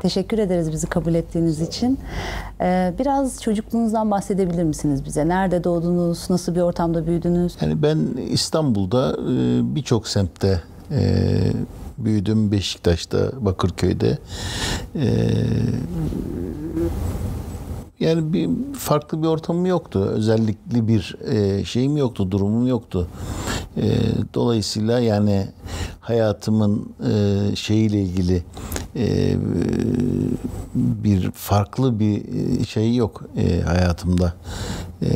Teşekkür ederiz bizi kabul ettiğiniz için. Ee, biraz çocukluğunuzdan bahsedebilir misiniz bize? Nerede doğdunuz? Nasıl bir ortamda büyüdünüz? Yani ben İstanbul'da e, birçok semtte e, büyüdüm. Beşiktaş'ta, Bakırköy'de. E, yani bir farklı bir ortamım yoktu. Özellikli bir e, şeyim yoktu, durumum yoktu. E, dolayısıyla yani hayatımın e, şeyiyle ilgili e, bir farklı bir şey yok e, hayatımda. E,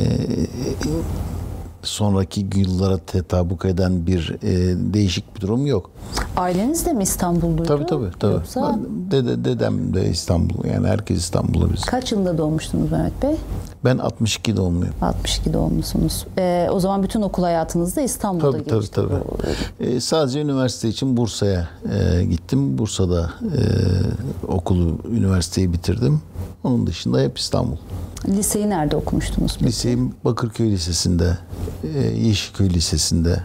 sonraki yıllara tetabuk eden bir e, değişik bir durum yok. Aileniz de mi İstanbulluydu? Tabii tabii. tabii. Yoksa Dede, dedem de İstanbul. Yani herkes İstanbul'da biz. kaç yılında doğmuştunuz Mehmet Bey? Ben 62 doğumluyum. 62 doğumlusunuz. Ee, o zaman bütün okul hayatınız da İstanbul'da Tabii tabii geçti. tabii. E, sadece üniversite için Bursa'ya e, gittim. Bursa'da e, okulu, üniversiteyi bitirdim. Onun dışında hep İstanbul. Liseyi nerede okumuştunuz? peki? Liseyi Bakırköy Lisesi'nde, e, Yeşilköy Lisesi'nde.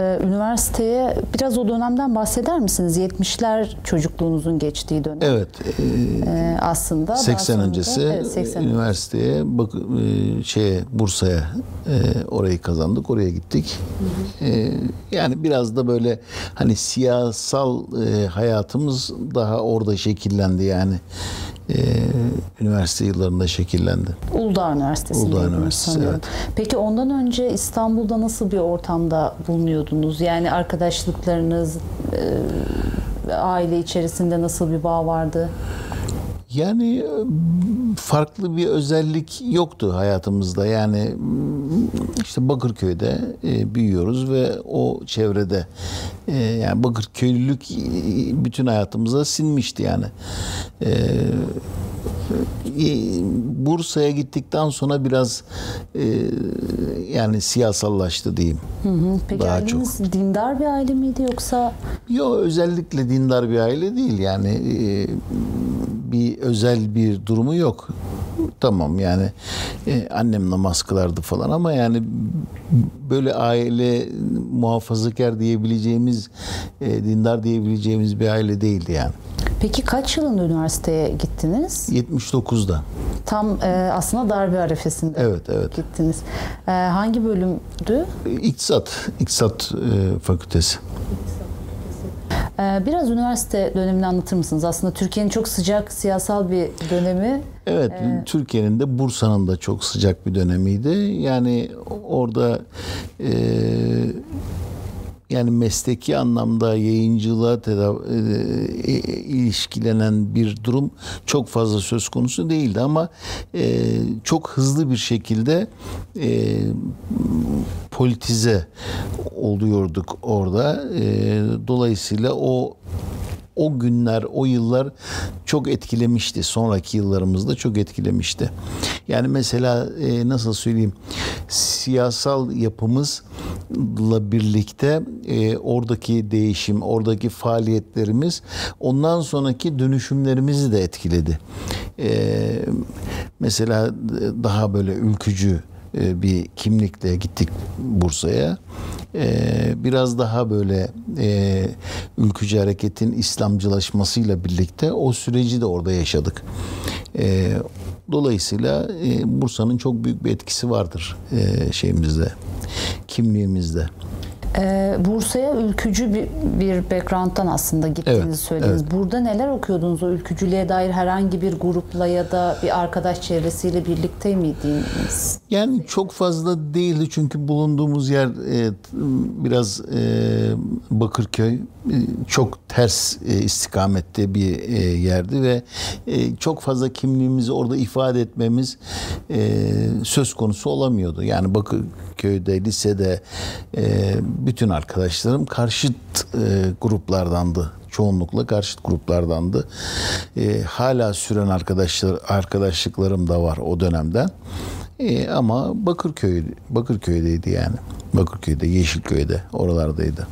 Ee, üniversiteye biraz o dönemden bahseder misiniz? 70'ler çocukluğunuzun geçtiği dönem. Evet, e, Ee, aslında daha 80 sonra da- öncesi evet, 80 üniversiteye bak e, şeye Bursa'ya e, orayı kazandık oraya gittik. E, yani biraz da böyle hani siyasal e, hayatımız daha orada şekillendi yani. E, üniversite yıllarında şekillendi. Uludağ Üniversitesi'nde Uludağ Üniversitesi, sanıyorum. Peki ondan önce İstanbul'da nasıl bir ortamda bulunuyordunuz? Yani arkadaşlıklarınız, e, aile içerisinde nasıl bir bağ vardı? Yani e, farklı bir özellik yoktu hayatımızda. Yani işte Bakırköy'de e, büyüyoruz ve o çevrede e, yani Bakırköylülük bütün hayatımıza sinmişti yani. E, e, Bursa'ya gittikten sonra biraz e, yani siyasallaştı diyeyim. Hı hı. Peki Daha aileniz dindar bir aile miydi yoksa Yok özellikle dindar bir aile değil yani e, bir özel bir durumu yok. Tamam yani e, annem namaz kılardı falan ama yani böyle aile muhafazakar diyebileceğimiz, e, dindar diyebileceğimiz bir aile değildi yani. Peki kaç yılında üniversiteye gittiniz? 79'da. Tam e, aslında darbe arefesinde Evet evet. gittiniz. E, hangi bölümdü? İktisat, İktisat e, Fakültesi. E, biraz üniversite dönemini anlatır mısınız? Aslında Türkiye'nin çok sıcak siyasal bir dönemi. Evet, Türkiye'nin de Bursa'nın da çok sıcak bir dönemiydi. Yani orada e, yani mesleki anlamda yayıncılığa tedav- e, e, ilişkilenen bir durum çok fazla söz konusu değildi ama e, çok hızlı bir şekilde e, politize oluyorduk orada. E, dolayısıyla o o günler, o yıllar çok etkilemişti. Sonraki yıllarımızda çok etkilemişti. Yani mesela e, nasıl söyleyeyim, siyasal yapımızla birlikte e, oradaki değişim, oradaki faaliyetlerimiz ondan sonraki dönüşümlerimizi de etkiledi. E, mesela daha böyle ülkücü e, bir kimlikle gittik Bursa'ya. E, Biraz daha böyle e, ülkücü hareketin İslamcılaşmasıyla birlikte o süreci de orada yaşadık. E, Dolayısıyla e, Bursa'nın çok büyük bir etkisi vardır e, şeyimizde, kimliğimizde. E, Bursa'ya ülkücü bir, bir background'dan aslında gittiğinizi Evet, söylediniz. Burada neler okuyordunuz? O ülkücülüğe dair herhangi bir grupla ya da bir arkadaş çevresiyle birlikte miydiniz? Yani çok fazla değildi çünkü bulunduğumuz yer e, biraz e, Bakırköy e, çok ters e, istikamette bir e, yerdi ve e, çok fazla kimliğimizi orada ifade etmemiz e, söz konusu olamıyordu. Yani Bakırköy'de, lisede e, bütün arkadaşlarım karşıt e, gruplardandı çoğunlukla karşıt gruplardandı. E, hala süren arkadaşlar arkadaşlıklarım da var o dönemden. E, ama Bakırköy Bakırköy'deydi yani. Bakırköy'de, Yeşilköy'de oralardaydı.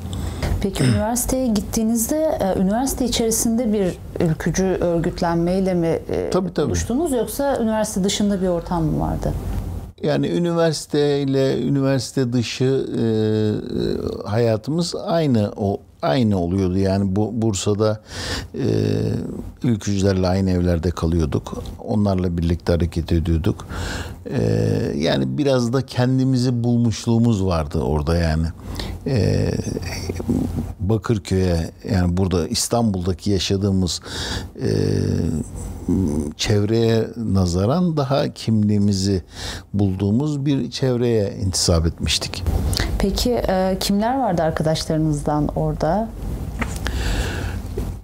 Peki üniversiteye gittiğinizde e, üniversite içerisinde bir ülkücü örgütlenmeyle mi e, Tabii, tabii. buluştunuz yoksa üniversite dışında bir ortam mı vardı? Yani üniversite ile üniversite dışı e, hayatımız aynı o aynı oluyordu. Yani bu Bursa'da e, ülkücülerle aynı evlerde kalıyorduk. Onlarla birlikte hareket ediyorduk. E, yani biraz da kendimizi bulmuşluğumuz vardı orada yani. E, Bakırköy'e yani burada İstanbul'daki yaşadığımız e, çevreye nazaran daha kimliğimizi bulduğumuz bir çevreye intisap etmiştik. Peki e, kimler vardı arkadaşlarınızdan orada?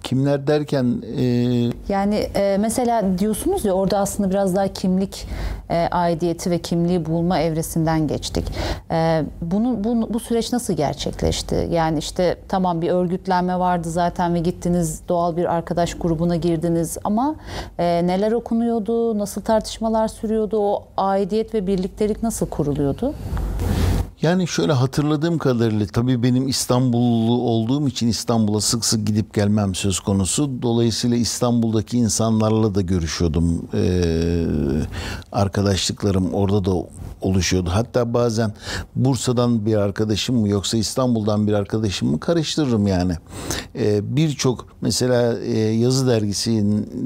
Kimler derken e, Yani e, mesela diyorsunuz ya orada aslında biraz daha kimlik e, aidiyeti ve kimliği bulma evresinden geçtik. E, bunu, bu, bu süreç nasıl gerçekleşti? Yani işte tamam bir örgütlenme vardı zaten ve gittiniz doğal bir arkadaş grubuna girdiniz ama e, neler okunuyordu, nasıl tartışmalar sürüyordu, o aidiyet ve birliktelik nasıl kuruluyordu? Yani şöyle hatırladığım kadarıyla tabii benim İstanbullu olduğum için İstanbul'a sık sık gidip gelmem söz konusu. Dolayısıyla İstanbul'daki insanlarla da görüşüyordum. Ee, arkadaşlıklarım orada da oluşuyordu. Hatta bazen Bursa'dan bir arkadaşım mı yoksa İstanbul'dan bir arkadaşım mı karıştırırım yani. Ee, Birçok mesela e, yazı dergisi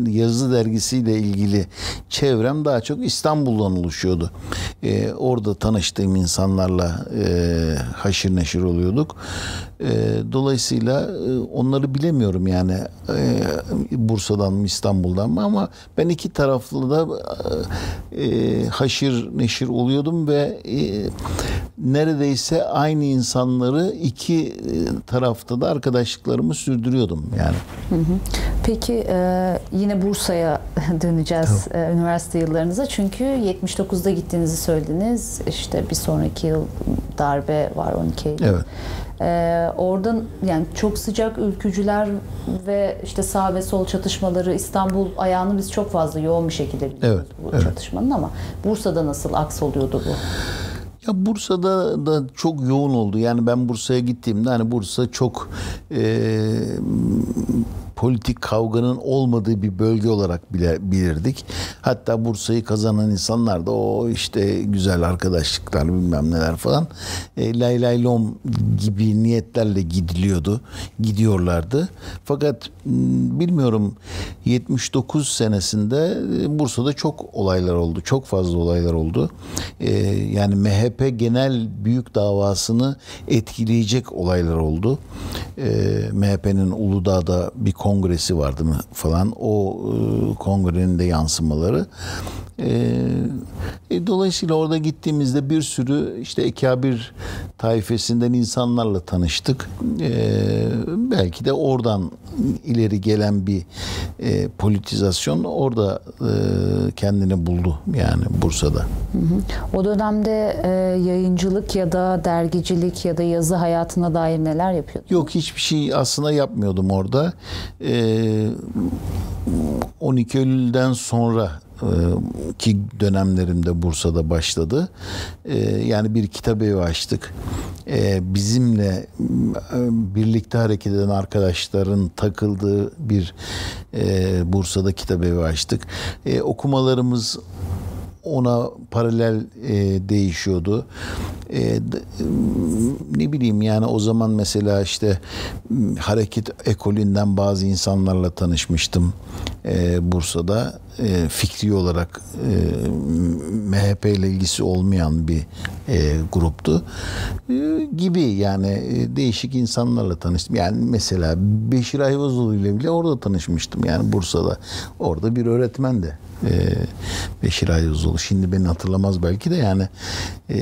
yazı dergisiyle ilgili çevrem daha çok İstanbul'dan oluşuyordu. Ee, orada tanıştığım insanlarla e, haşır neşir oluyorduk. E, dolayısıyla e, onları bilemiyorum yani e, Bursa'dan mı İstanbul'dan mı ama ben iki taraflı da e, haşir neşir oluyordum ve e, neredeyse aynı insanları iki e, tarafta da arkadaşlıklarımı sürdürüyordum yani. Hı hı. Peki e, yine Bursa'ya döneceğiz e, üniversite yıllarınıza çünkü 79'da gittiğinizi söylediniz işte bir sonraki yıl darbe var 12 Eylül. Evet. Ee, oradan yani çok sıcak ülkücüler ve işte sağ ve sol çatışmaları İstanbul ayağını biz çok fazla yoğun bir şekilde biliyoruz Evet, bu evet. çatışmanın ama Bursa'da nasıl aks oluyordu bu? Ya Bursa'da da çok yoğun oldu. Yani ben Bursa'ya gittiğimde hani Bursa çok e, politik kavganın olmadığı bir bölge olarak bile bilirdik. Hatta Bursa'yı kazanan insanlar da o işte güzel arkadaşlıklar bilmem neler falan e, lay lay lom gibi niyetlerle gidiliyordu. Gidiyorlardı. Fakat m, bilmiyorum 79 senesinde e, Bursa'da çok olaylar oldu. Çok fazla olaylar oldu. E, yani MHP genel büyük davasını etkileyecek olaylar oldu. E, MHP'nin Uludağ'da bir kongresi vardı mı falan. O e, kongrenin de yansımaları. E, e, dolayısıyla orada gittiğimizde bir sürü işte ekabir taifesinden insanlarla tanıştık. E, belki de oradan ileri gelen bir e, politizasyon orada e, kendini buldu yani Bursa'da. Hı hı. O dönemde e, yayıncılık ya da dergicilik ya da yazı hayatına dair neler yapıyordunuz? Yok hiçbir şey aslında yapmıyordum orada. Ee, 12 Eylül'den sonra e, ki dönemlerimde Bursa'da başladı. Ee, yani bir kitap evi açtık. Ee, bizimle e, birlikte hareket eden arkadaşların takıldığı bir e, Bursa'da kitap evi açtık. Okumalarımız ona paralel e, değişiyordu. E, ne bileyim yani o zaman mesela işte hareket ekolünden bazı insanlarla tanışmıştım e, Bursa'da. E, fikri olarak e, MHP ile ilgisi olmayan bir e, gruptu. E, gibi yani e, değişik insanlarla tanıştım. Yani mesela Beşir Ayvazoğlu ile bile orada tanışmıştım yani Bursa'da. Orada bir öğretmen de e, Beşir Ayvazoğlu. Şimdi beni hatırlamaz belki de yani e,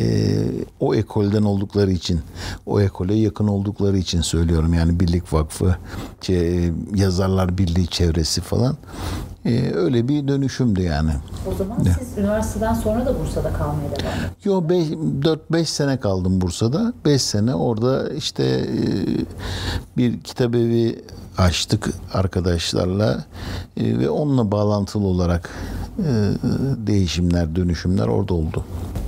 o ekolden oldukları için, o ekole yakın oldukları için söylüyorum. Yani Birlik Vakfı, şey, Yazarlar Birliği çevresi falan. E, öyle bir dönüşümdü yani. O zaman siz üniversiteden sonra da Bursa'da kalmaya devam ettiniz. Yo 4-5 sene kaldım Bursa'da. 5 sene orada işte e, bir kitap evi açtık arkadaşlarla E, ve onunla bağlantılı olarak e, değişimler, dönüşümler orada oldu.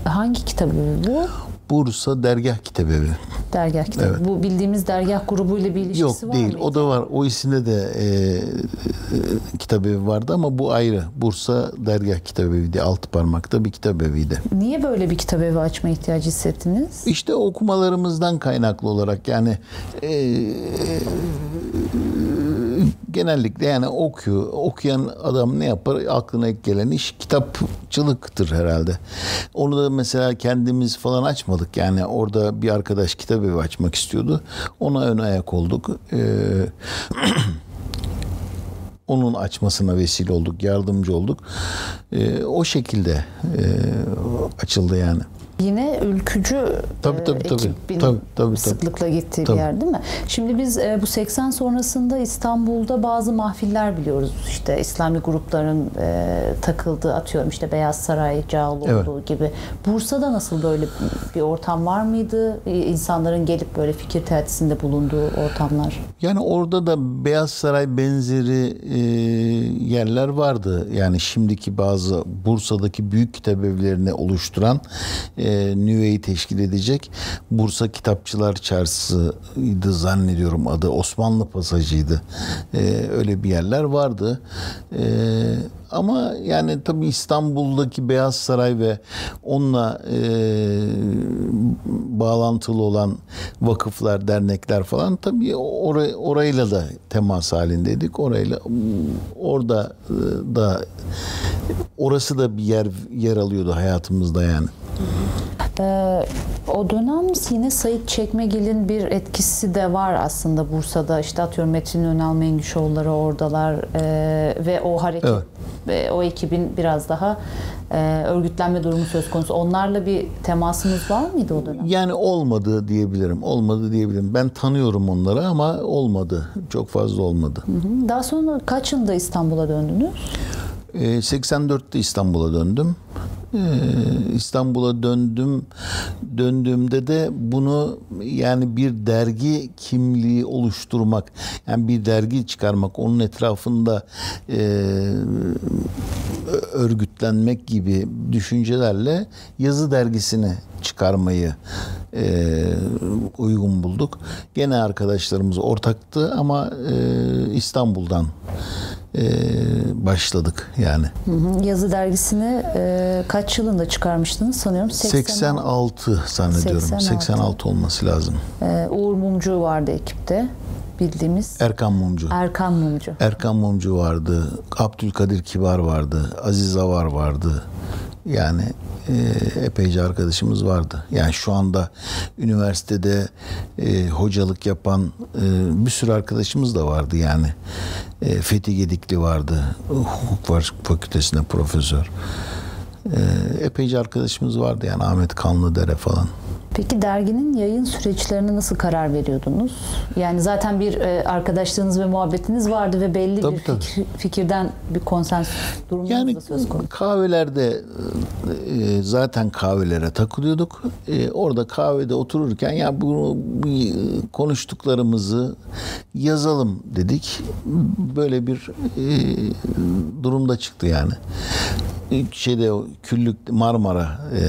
Hangi kitabı bu? Bursa Dergah Kitap Evi. Dergah kitabı. Evet. Bu bildiğimiz dergah grubuyla bir ilişkisi Yok var değil. mıydı? O da var. O isimde de e, e, kitabevi vardı ama bu ayrı. Bursa Dergah Kitabevi'ydi. Altı parmakta bir kitabeviydi. Niye böyle bir kitap evi açma ihtiyacı hissettiniz? İşte okumalarımızdan kaynaklı olarak yani e, genellikle yani okuyor. Okuyan adam ne yapar? Aklına ilk gelen iş kitapçılıktır herhalde. Onu da mesela kendimiz falan açmadık. Yani orada bir arkadaş kitap evi açmak istiyordu. Ona ön ayak olduk. E, onun açmasına vesile olduk, yardımcı olduk. E, o şekilde e, açıldı yani. Yine ülkücü Tabii, e, tabii, tabii. ekibin Tabii, tabii, sıklıkla gittiği Tabii. bir yer değil mi? Şimdi biz e, bu 80 sonrasında İstanbul'da bazı mahfiller biliyoruz. İşte İslami grupların e, takıldığı atıyorum işte Beyaz Saray, Cağaloğlu gibi. Bursa'da nasıl böyle bir ortam var mıydı? İnsanların gelip böyle fikir teatisinde bulunduğu ortamlar. Yani orada da Beyaz Saray benzeri yerler vardı. Yani şimdiki bazı Bursa'daki büyük kitap evlerini oluşturan e, nüveyi teşkil edecek Bursa Kitapçılar Çarşısı'ydı zannediyorum adı. Osmanlı Pasajı'ydı. E, öyle bir yerler vardı. E, ama yani tabii İstanbul'daki Beyaz Saray ve onunla e, bağlantılı olan vakıflar, dernekler falan tabii oray, orayla da temas halindeydik. Orayla orada e, da orası da bir yer yer alıyordu hayatımızda yani. Ee, o dönem yine Sait Çekmegil'in bir etkisi de var aslında Bursa'da. İşte atıyorum Metin Önal Mengüşoğulları oradalar ee, ve o hareket Evet. ve o ekibin biraz daha e, örgütlenme durumu söz konusu. Onlarla bir temasınız var mıydı o dönem? Yani olmadı diyebilirim. Olmadı diyebilirim. Ben tanıyorum onları ama olmadı. Çok fazla olmadı. Hı. Daha sonra kaç yılında İstanbul'a döndünüz? Ee, 84'te İstanbul'a döndüm. Ee, İstanbul'a döndüm. Döndüğümde de bunu yani bir dergi kimliği oluşturmak, yani bir dergi çıkarmak, onun etrafında e, örgütlenmek gibi düşüncelerle yazı dergisini çıkarmayı e, uygun bulduk. Gene arkadaşlarımız ortaktı ama e, İstanbul'dan e, başladık yani. Hı hı. Yazı dergisini e, kaç yılında çıkarmıştınız sanıyorum? 86 zannediyorum. 86. 86 olması lazım. Ee, Uğur Mumcu vardı ekipte bildiğimiz. Erkan Mumcu. Erkan Mumcu. Erkan Mumcu vardı. Abdülkadir Kibar vardı. Aziz Avar vardı. Yani e, epeyce arkadaşımız vardı. Yani şu anda üniversitede e, hocalık yapan e, bir sürü arkadaşımız da vardı yani. E, Fethi Gedikli vardı. Hukuk fakültesinde profesör. E, epeyce arkadaşımız vardı yani Ahmet Kanlıdere falan. Peki derginin yayın süreçlerine nasıl karar veriyordunuz? Yani zaten bir e, arkadaşlığınız ve muhabbetiniz vardı ve belli Tabii, bir tabii. fikir- fikirden bir konsens durumunuz Yani da söz konusu. kahvelerde e, zaten kahvelere takılıyorduk. E, orada kahvede otururken ya bunu bir konuştuklarımızı yazalım dedik. Böyle bir e, durumda çıktı yani. İlk şeyde küllük Marmara e,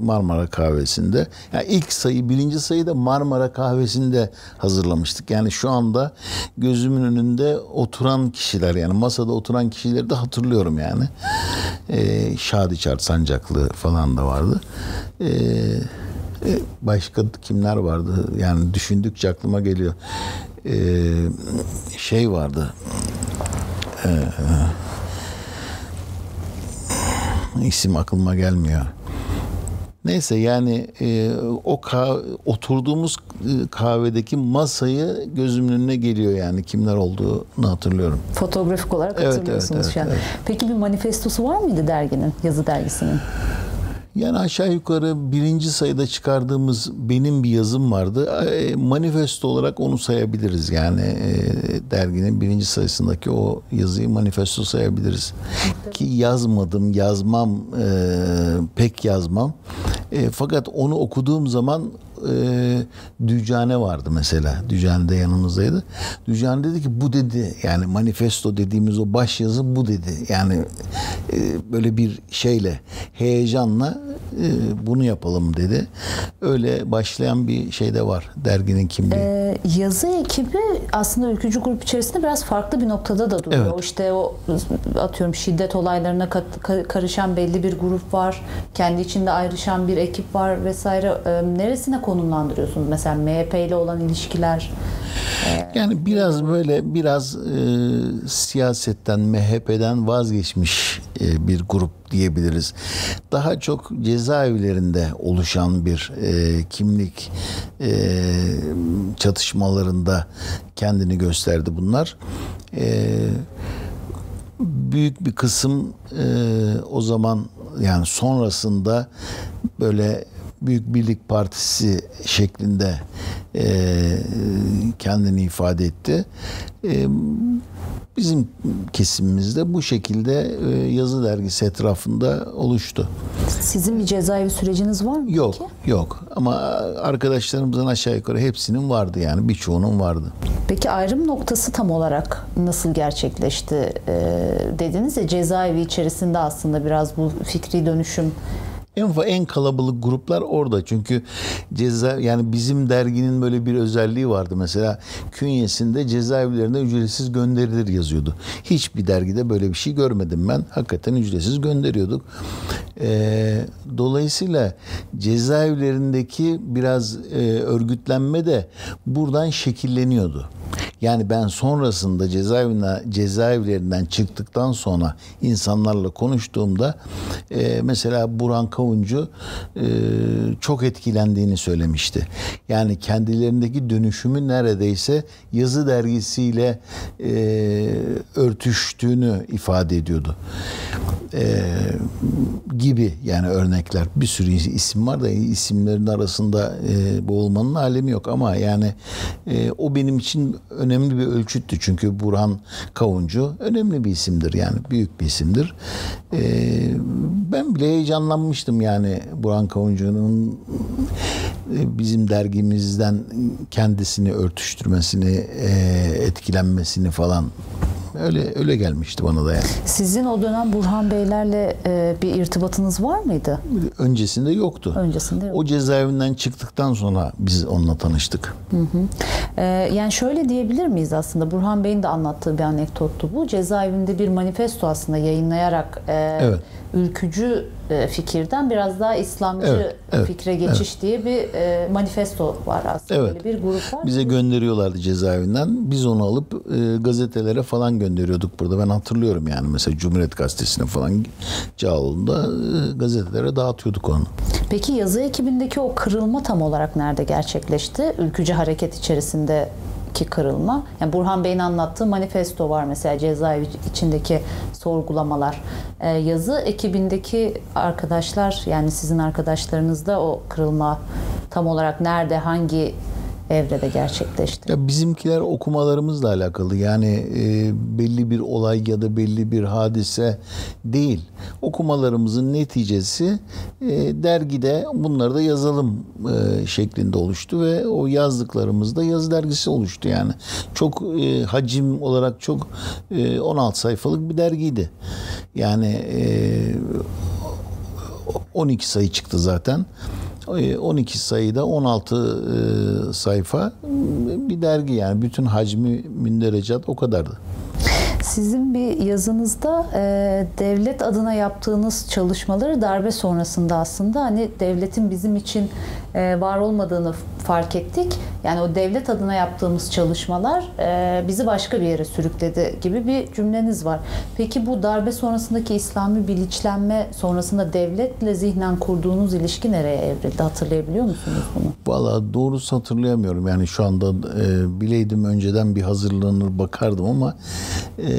Marmara kahvesinde. Yani ilk sayı birinci sayı da Marmara kahvesinde hazırlamıştık. Yani şu anda gözümün önünde oturan kişiler yani masada oturan kişileri de hatırlıyorum yani. E, Şadiçar Sancaklı falan da vardı. E, e, başka kimler vardı? Yani düşündükçe aklıma geliyor. E, şey vardı. isim aklıma gelmiyor. Neyse yani e, o kah- oturduğumuz e, kahvedeki masayı gözümün önüne geliyor yani kimler olduğunu hatırlıyorum. Fotoğrafik olarak Evet, hatırlıyorsunuz evet, şu an. evet, Peki bir manifestosu var mıydı derginin, yazı dergisinin? Yani aşağı yukarı birinci sayıda çıkardığımız benim bir yazım vardı. E, manifesto olarak onu sayabiliriz. Yani e, derginin birinci sayısındaki o yazıyı manifesto sayabiliriz. Ki yazmadım, yazmam, e, pek yazmam. Fakat onu okuduğum zaman e, Dücane vardı mesela. Dücane de yanımızdaydı. Dücane dedi ki bu dedi yani manifesto dediğimiz o baş yazı bu dedi. Yani e, böyle bir şeyle heyecanla e, bunu yapalım dedi. Öyle başlayan bir şey de var derginin kimliği. Ee, yazı ekibi aslında ülkücü grup içerisinde biraz farklı bir noktada da duruyor. Evet. İşte o atıyorum şiddet olaylarına karışan belli bir grup var. Kendi içinde ayrışan bir ekip var vesaire. Ee, neresine konumlandırıyorsunuz? Mesela MHP ile olan ilişkiler. Yani biraz böyle biraz e, siyasetten, MHP'den vazgeçmiş e, bir grup diyebiliriz. Daha çok cezaevlerinde oluşan bir e, kimlik e, çatışmalarında kendini gösterdi bunlar. E, büyük bir kısım e, o zaman yani sonrasında böyle Büyük Birlik Partisi şeklinde e, kendini ifade etti. E, bizim kesimimizde bu şekilde e, yazı dergisi etrafında oluştu. Sizin bir cezaevi süreciniz var mı? Yok, peki? yok. Ama arkadaşlarımızın aşağı yukarı hepsinin vardı yani birçoğunun vardı. Peki ayrım noktası tam olarak nasıl gerçekleşti Ee, dediniz ya cezaevi içerisinde aslında biraz bu fikri dönüşüm En en kalabalık gruplar orada çünkü ceza yani bizim derginin böyle bir özelliği vardı mesela künyesinde cezaevlerine ücretsiz gönderilir yazıyordu. Hiçbir dergide böyle bir şey görmedim ben. Hakikaten ücretsiz gönderiyorduk. Ee, dolayısıyla cezaevlerindeki biraz e, örgütlenme de buradan şekilleniyordu. Yani ben sonrasında cezaevine, cezaevlerinden çıktıktan sonra insanlarla konuştuğumda e, mesela Burhan Kavuncu e, çok etkilendiğini söylemişti. Yani kendilerindeki dönüşümü neredeyse yazı dergisiyle e, örtüştüğünü ifade ediyordu. E, gibi yani örnekler bir sürü isim var da isimlerin arasında e, boğulmanın alemi yok ama yani e, o benim için önemli bir ölçüttü çünkü Burhan Kavuncu önemli bir isimdir yani büyük bir isimdir. E, ben bile heyecanlanmıştım yani Burhan Kavuncu'nun e, bizim dergimizden kendisini örtüştürmesini, e, etkilenmesini falan öyle öyle gelmişti bana da yani. Sizin o dönem Burhan Beylerle e, bir irtibatınız var mıydı? Öncesinde yoktu. Öncesinde yok. O cezaevinden çıktıktan sonra biz onunla tanıştık. Ee, yani şöyle diyebilir miyiz aslında Burhan Bey'in de anlattığı bir anekdottu bu. Cezaevinde bir manifesto aslında yayınlayarak e, Evet. ülkücü e, fikirden biraz daha İslamcı Evet, evet, fikre geçiş diye bir e, manifesto var aslında. Evet. Böyle bir grup var. Bize gönderiyorlardı cezaevinden. Biz onu alıp e, gazetelere falan gönderiyorduk burada. Ben hatırlıyorum yani mesela Cumhuriyet Gazetesi'ne falan Cağaloğlu'nda e, gazetelere dağıtıyorduk onu. Peki yazı ekibindeki o kırılma tam olarak nerede gerçekleşti? Ülkücü hareket içerisindeki kırılma. Yani Burhan Bey'in anlattığı manifesto var mesela cezaevi içindeki sorgulamalar. Ee, yazı ekibindeki arkadaşlar yani sizin arkadaşlarınızda o kırılma tam olarak nerede hangi evrede gerçekleşti? Ya bizimkiler okumalarımızla alakalı yani e, belli bir olay ya da belli bir hadise değil. Okumalarımızın neticesi e, dergide bunları da yazalım e, şeklinde oluştu ve o yazdıklarımız da yazı dergisi oluştu yani. Çok e, hacim olarak çok e, 16 sayfalık bir dergiydi. Yani e, 12 sayı çıktı zaten. E, 12 sayıda 16 e, sayfa bir dergi yani bütün hacmi münderecat o kadardı. Sizin bir yazınızda e, devlet adına yaptığınız çalışmaları darbe sonrasında aslında hani devletin bizim için var olmadığını fark ettik. Yani o devlet adına yaptığımız çalışmalar e, bizi başka bir yere sürükledi gibi bir cümleniz var. Peki bu darbe sonrasındaki İslami bilinçlenme sonrasında devletle zihnen kurduğunuz ilişki nereye evrildi? Hatırlayabiliyor musunuz bunu? Valla doğrusu hatırlayamıyorum. Yani şu anda e, bileydim önceden bir hazırlanır bakardım ama e,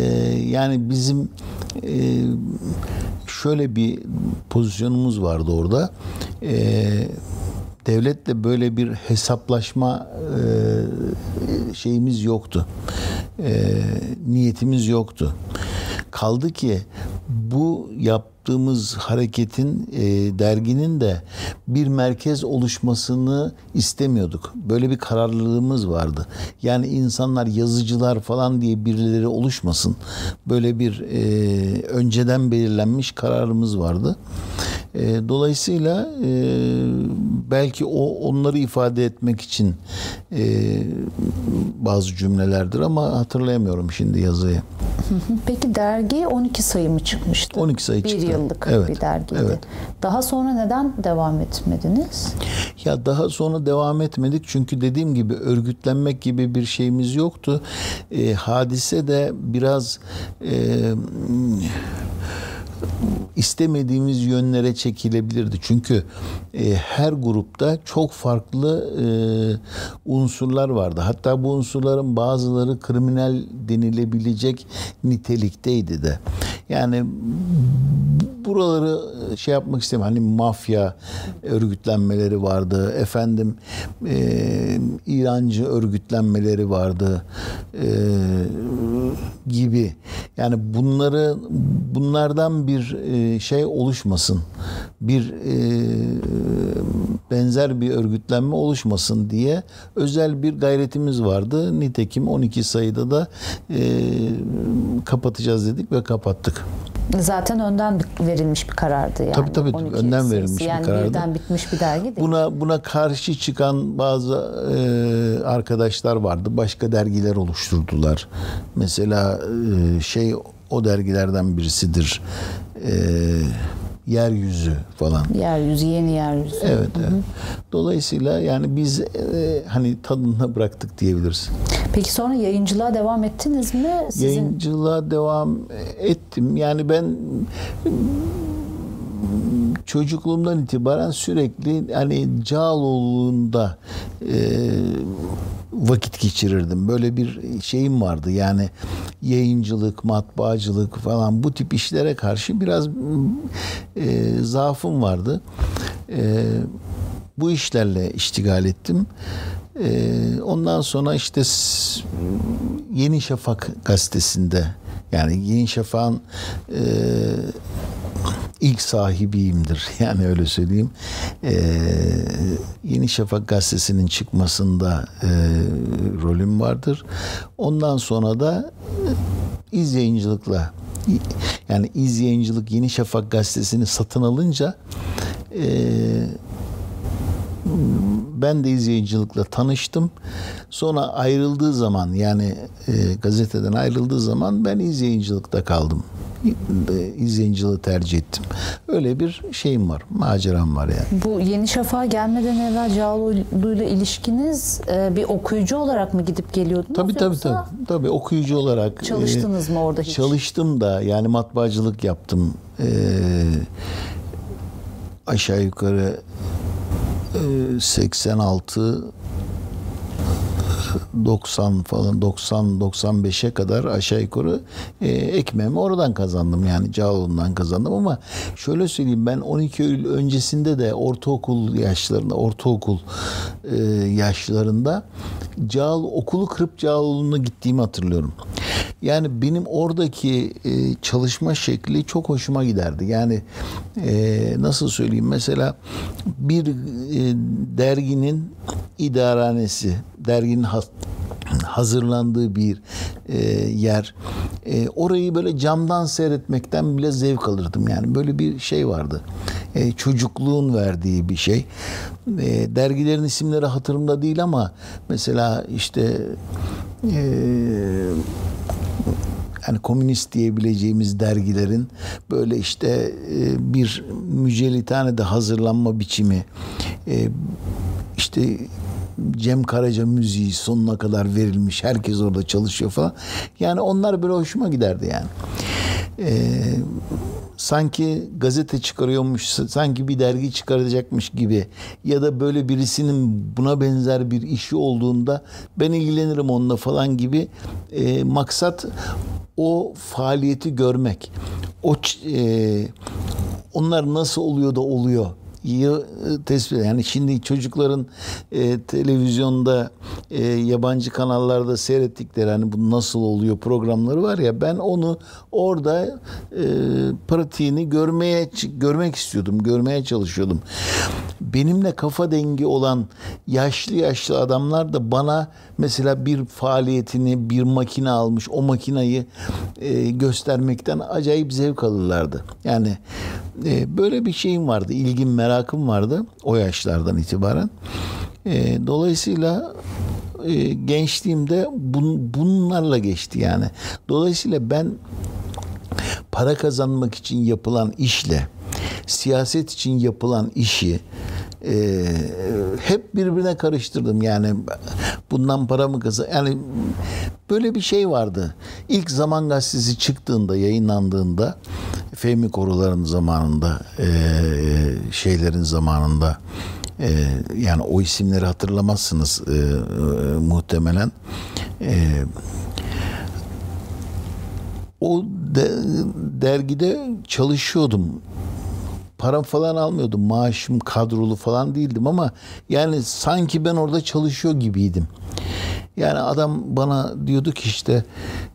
yani bizim e, şöyle bir pozisyonumuz vardı orada. E, devletle böyle bir hesaplaşma e, şeyimiz yoktu. E, niyetimiz yoktu. Kaldı ki bu yap yaptığımız hareketin e, derginin de bir merkez oluşmasını istemiyorduk. Böyle bir kararlılığımız vardı. Yani insanlar yazıcılar falan diye birileri oluşmasın. Böyle bir e, önceden belirlenmiş kararımız vardı. E, dolayısıyla e, belki o onları ifade etmek için e, bazı cümlelerdir ama hatırlayamıyorum şimdi yazıyı. Peki dergi 12 sayı mı çıkmıştı? 12 sayı bir çıktı. yıllık Evet, bir dergiydi. evet. Daha sonra neden devam etmediniz? Ya daha sonra devam etmedik çünkü dediğim gibi örgütlenmek gibi bir şeyimiz yoktu. E, hadise de biraz e, istemediğimiz yönlere çekilebilirdi. Çünkü e, her grupta çok farklı e, unsurlar vardı. Hatta bu unsurların bazıları kriminal denilebilecek nitelikteydi de. Yani buraları şey yapmak istemiyorum. Hani mafya örgütlenmeleri vardı. Efendim e, İrancı örgütlenmeleri vardı. E, gibi. Yani bunları bunlardan bir e, şey oluşmasın. Bir e, benzer bir örgütlenme oluşmasın diye özel bir gayretimiz vardı. Nitekim 12 sayıda da e, kapatacağız dedik ve kapattık. Zaten önden verilmiş bir karardı yani. Tabii, tabii, 12 önden verilmiş bir yani karardı. birden bitmiş bir dergi değil. Buna buna karşı çıkan bazı e, arkadaşlar vardı. Başka dergiler oluşturdular. Mesela e, şey o dergilerden birisidir. E, yeryüzü falan. Yeryüzü, yeni yeryüzü. Evet, evet. Dolayısıyla yani biz e, hani tadına bıraktık diyebiliriz. Peki sonra yayıncılığa devam ettiniz mi? Sizin Yayıncılığa devam ettim. Yani ben çocukluğumdan itibaren sürekli hani Cağaloğlu'nda e, vakit geçirirdim. Böyle bir şeyim vardı. Yani yayıncılık, matbaacılık falan bu tip işlere karşı biraz e, zaafım vardı. E, bu işlerle iştigal ettim. E, ondan sonra işte Yeni Şafak gazetesinde yani Yeni Şafak'ın e, ilk sahibiyimdir. Yani öyle söyleyeyim. Ee, Yeni Şafak gazetesinin çıkmasında e, rolüm vardır. Ondan sonra da e, iz yayıncılıkla yani iz yayıncılık Yeni Şafak gazetesini satın alınca e, ben de izleyicilikle tanıştım. Sonra ayrıldığı zaman yani e, gazeteden ayrıldığı zaman ben izleyicilikte kaldım. E, İzleyiciliği tercih ettim. Öyle bir şeyim var, maceram var yani. bu Yeni Şafak'a gelmeden evvel Cağaloğlu'yla ilişkiniz e, bir okuyucu olarak mı gidip geliyordunuz? Tabii tabii tabii. Tabii okuyucu olarak e, Çalıştınız mı orada hiç? Çalıştım da yani matbaacılık yaptım. E, aşağı yukarı e, 86 90 falan 90 95'e kadar aşağı yukarı e, ekmeğimi oradan kazandım yani Cağaloğlu'ndan kazandım ama şöyle söyleyeyim ben 12 Eylül öncesinde de ortaokul yaşlarında ortaokul e, yaşlarında Cağal okulu kırıp Cağaloğlu'na gittiğimi hatırlıyorum. Yani benim oradaki e, çalışma şekli çok hoşuma giderdi. Yani e, nasıl söyleyeyim mesela bir e, derginin idaranesi, derginin hazırlandığı bir e, yer. E, orayı böyle camdan seyretmekten bile zevk alırdım. Yani böyle bir şey vardı. E, çocukluğun verdiği bir şey. E, dergilerin isimleri hatırımda değil ama mesela işte e, yani komünist diyebileceğimiz dergilerin böyle işte e, bir mücellitane de hazırlanma biçimi e, işte Cem Karaca müziği sonuna kadar verilmiş. Herkes orada çalışıyor falan. Yani onlar böyle hoşuma giderdi yani. Ee, sanki gazete çıkarıyormuş, sanki bir dergi çıkaracakmış gibi ya da böyle birisinin buna benzer bir işi olduğunda ben ilgilenirim onunla falan gibi e, maksat o faaliyeti görmek. O e, onlar nasıl oluyor da oluyor tespit yani şimdi çocukların e, televizyonda e, yabancı kanallarda seyrettikleri hani bu nasıl oluyor programları var ya ben onu orada e, pratiğini görmeye görmek istiyordum, görmeye çalışıyordum. Benimle kafa dengi olan yaşlı yaşlı adamlar da bana mesela bir faaliyetini, bir makine almış, o makinayı e, göstermekten acayip zevk alırlardı. Yani e, böyle bir şeyim vardı, ilgim, merakım vardı o yaşlardan itibaren. E, dolayısıyla e, gençliğimde bun, bunlarla geçti yani. Dolayısıyla ben para kazanmak için yapılan işle siyaset için yapılan işi e, hep birbirine karıştırdım yani bundan para mı kazan yani böyle bir şey vardı. İlk Zaman Gazetesi çıktığında yayınlandığında Fehmi Koruların zamanında e, şeylerin zamanında e, yani o isimleri hatırlamazsınız e, e, muhtemelen. E, o de, dergide çalışıyordum param falan almıyordum. Maaşım kadrolu falan değildim ama yani sanki ben orada çalışıyor gibiydim. Yani adam bana diyordu ki işte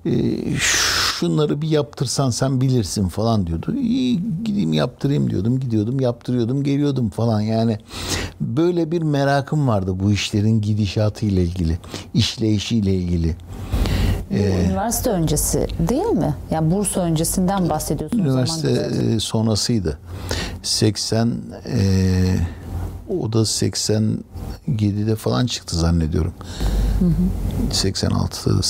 e, şunları bir yaptırsan sen bilirsin falan diyordu. İyi gideyim yaptırayım diyordum. Gidiyordum yaptırıyordum geliyordum falan yani. Böyle bir merakım vardı bu işlerin gidişatı ile ilgili. işleyişiyle ilgili. Ee, üniversite öncesi değil mi? Yani burs öncesinden bahsediyorsunuz. Üniversite e, sonrasıydı. 80 e, o da 87'de falan çıktı zannediyorum. Hı hı. 86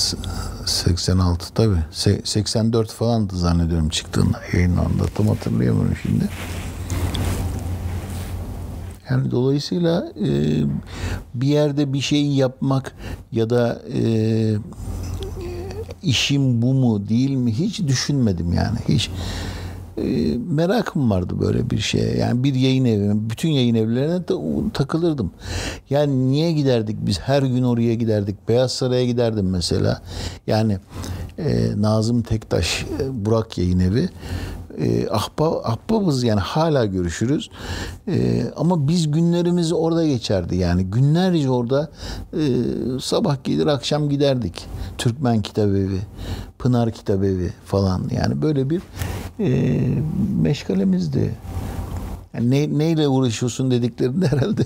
86 tabi 84 falandı zannediyorum çıktığında yayınlandı tam hatırlayamıyorum şimdi. Yani dolayısıyla e, bir yerde bir şey yapmak ya da e, işim bu mu değil mi hiç düşünmedim yani hiç e, merakım vardı böyle bir şeye. Yani bir yayın evi, bütün yayın evlerine de takılırdım. Yani niye giderdik biz? Her gün oraya giderdik. Beyaz Saray'a giderdim mesela. Yani e, Nazım Tektaş, e, Burak Yayın Evi e, ahbap, ahbabız yani hala görüşürüz. E, ama biz günlerimizi orada geçerdi yani günlerce orada e, sabah gelir akşam giderdik. Türkmen Kitabevi, Pınar Kitabevi falan yani böyle bir e, meşgalemizdi. Yani ne, neyle uğraşıyorsun dediklerinde herhalde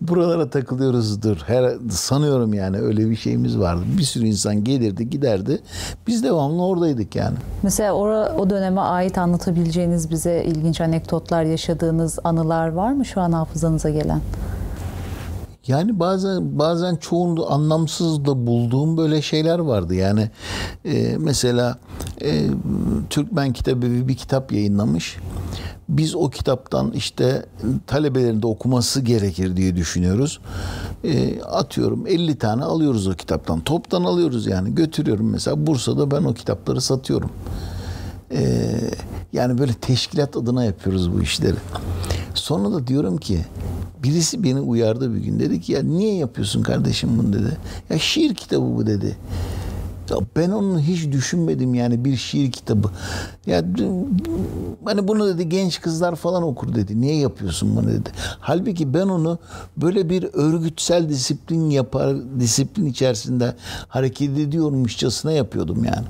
buralara takılıyoruzdur. Her, sanıyorum yani öyle bir şeyimiz vardı. Bir sürü insan gelirdi giderdi. Biz devamlı oradaydık yani. Mesela o, o döneme ait anlatabileceğiniz bize ilginç anekdotlar yaşadığınız anılar var mı şu an hafızanıza gelen? Yani bazen bazen çoğunu anlamsız da bulduğum böyle şeyler vardı. Yani e, mesela e, Türkmen kitabı bir kitap yayınlamış biz o kitaptan işte talebelerin de okuması gerekir diye düşünüyoruz. E, atıyorum 50 tane alıyoruz o kitaptan. Toptan alıyoruz yani. Götürüyorum mesela Bursa'da ben o kitapları satıyorum. E, yani böyle teşkilat adına yapıyoruz bu işleri. Sonra da diyorum ki birisi beni uyardı bir gün. Dedi ki ya niye yapıyorsun kardeşim bunu dedi. Ya şiir kitabı bu dedi. Ben onu hiç düşünmedim yani bir şiir kitabı. Ya hani bunu dedi genç kızlar falan okur dedi. Niye yapıyorsun bunu dedi. Halbuki ben onu böyle bir örgütsel disiplin yapar, disiplin içerisinde hareket ediyormuşçasına yapıyordum yani.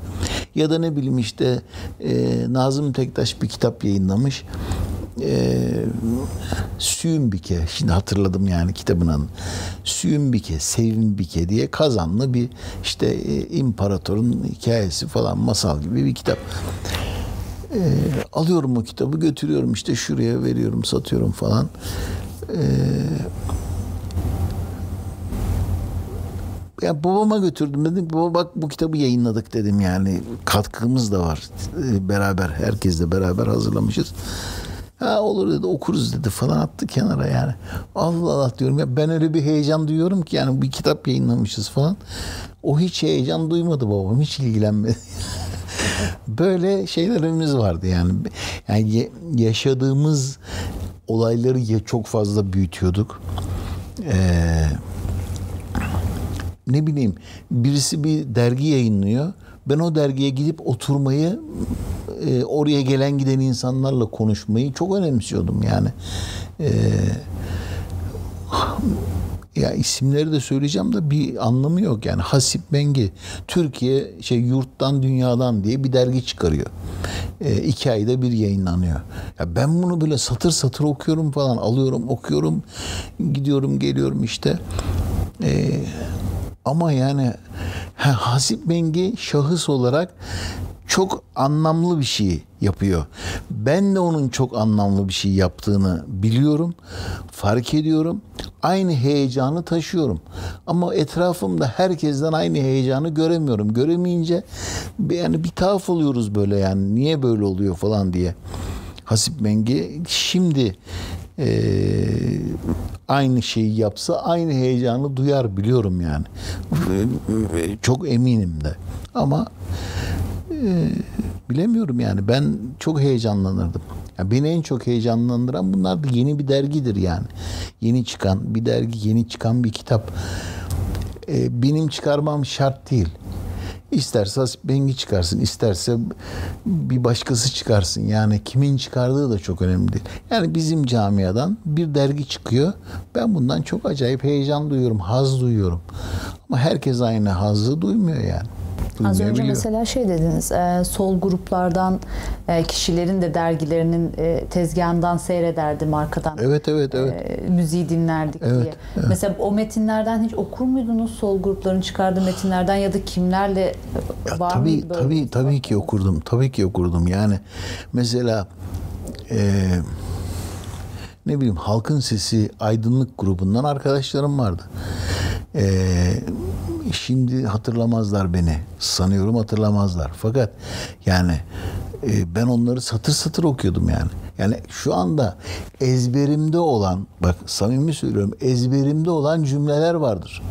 Ya da ne bileyim işte e, Nazım Tektaş bir kitap yayınlamış e, Sümbike şimdi hatırladım yani kitabın adını Sümbike Sevimbike diye kazanlı bir işte e, imparatorun hikayesi falan masal gibi bir kitap. E, alıyorum o kitabı götürüyorum işte şuraya veriyorum satıyorum falan. E, ya babama götürdüm dedim baba bak bu kitabı yayınladık dedim yani. Katkımız da var. Beraber herkesle beraber hazırlamışız. Ha olur dedi okuruz dedi falan attı kenara yani. Allah Allah diyorum ya ben öyle bir heyecan duyuyorum ki yani bir kitap yayınlamışız falan. O hiç heyecan duymadı babam hiç ilgilenmedi. Böyle şeylerimiz vardı yani. Yani yaşadığımız olayları çok fazla büyütüyorduk. Ee, ne bileyim birisi bir dergi yayınlıyor. Ben o dergiye gidip oturmayı e, oraya gelen giden insanlarla konuşmayı çok önemsiyordum yani. E, ya isimleri de söyleyeceğim de bir anlamı yok yani Hasip Bengi Türkiye şey yurttan dünyadan diye bir dergi çıkarıyor. E, iki ayda bir yayınlanıyor. Ya ben bunu böyle satır satır okuyorum falan alıyorum okuyorum gidiyorum geliyorum işte. E, ama yani ha, Hasip Bengi şahıs olarak çok anlamlı bir şey yapıyor. Ben de onun çok anlamlı bir şey yaptığını biliyorum, fark ediyorum. Aynı heyecanı taşıyorum. Ama etrafımda herkesten aynı heyecanı göremiyorum. Göremeyince yani bir tuhaf oluyoruz böyle yani niye böyle oluyor falan diye. Hasip Mengi şimdi e, aynı şeyi yapsa aynı heyecanı duyar biliyorum yani. Çok eminim de. Ama e, bilemiyorum yani ben çok heyecanlanırdım. Yani beni en çok heyecanlandıran bunlar da yeni bir dergidir yani. Yeni çıkan bir dergi, yeni çıkan bir kitap. E, benim çıkarmam şart değil. İsterse Bengi çıkarsın, isterse bir başkası çıkarsın. Yani kimin çıkardığı da çok önemli değil. Yani bizim camiadan bir dergi çıkıyor. Ben bundan çok acayip heyecan duyuyorum, haz duyuyorum. Ama herkes aynı hazzı duymuyor yani. Az önce mesela şey dediniz, e, sol gruplardan e, kişilerin de dergilerinin e, tezgahından seyrederdim arkadan. Evet, evet, evet. E, müziği dinlerdik evet, diye. Evet. Mesela o metinlerden hiç okur muydunuz sol grupların çıkardığı metinlerden ya da kimlerle ya, var tabii, mıydı böyle Tabii, tabii ki okurdum. Tabii ki okurdum. Yani mesela e, ne bileyim Halkın Sesi Aydınlık grubundan arkadaşlarım vardı. Eee şimdi hatırlamazlar beni. Sanıyorum hatırlamazlar. Fakat yani e, ben onları satır satır okuyordum yani. Yani şu anda ezberimde olan, bak samimi söylüyorum, ezberimde olan cümleler vardır.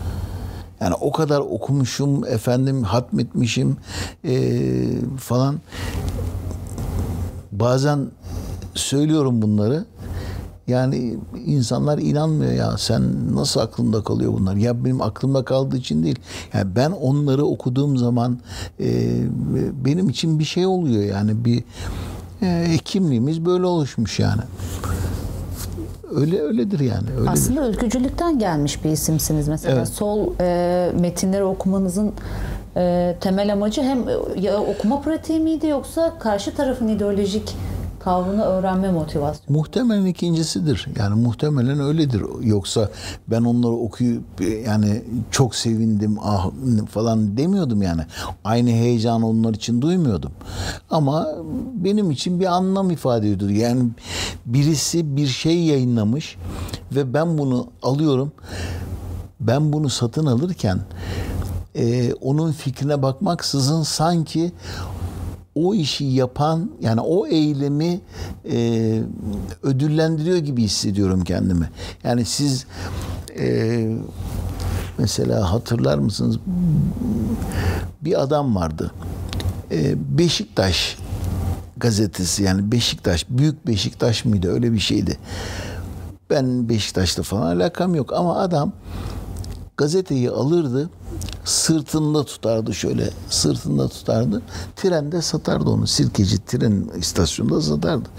Yani o kadar okumuşum, efendim hatmetmişim e, falan. Bazen söylüyorum bunları. Yani insanlar inanmıyor ya sen nasıl aklında kalıyor bunlar? Ya benim aklımda kaldığı için değil. Yani ben onları okuduğum zaman e, benim için bir şey oluyor yani bir e, kimliğimiz böyle oluşmuş yani. Öyle öyledir yani. Öyledir. Aslında ülkücülükten gelmiş bir isimsiniz mesela. Evet. Sol e, metinleri okumanızın e, temel amacı hem ya okuma pratiği miydi yoksa karşı tarafın ideolojik tavrını öğrenme motivasyonu. Muhtemelen ikincisidir. Yani muhtemelen öyledir. Yoksa ben onları okuyup yani çok sevindim ah falan demiyordum yani. Aynı heyecanı onlar için duymuyordum. Ama benim için bir anlam ifade ediyordu. Yani birisi bir şey yayınlamış ve ben bunu alıyorum. Ben bunu satın alırken e, onun fikrine bakmaksızın sanki o işi yapan yani o eylemi e, ödüllendiriyor gibi hissediyorum kendimi. Yani siz e, mesela hatırlar mısınız bir adam vardı e, Beşiktaş gazetesi yani Beşiktaş büyük Beşiktaş mıydı öyle bir şeydi. Ben Beşiktaş'ta falan alakam yok ama adam gazeteyi alırdı sırtında tutardı şöyle sırtında tutardı. Trende satardı onu. Sirkeci tren istasyonunda satardı.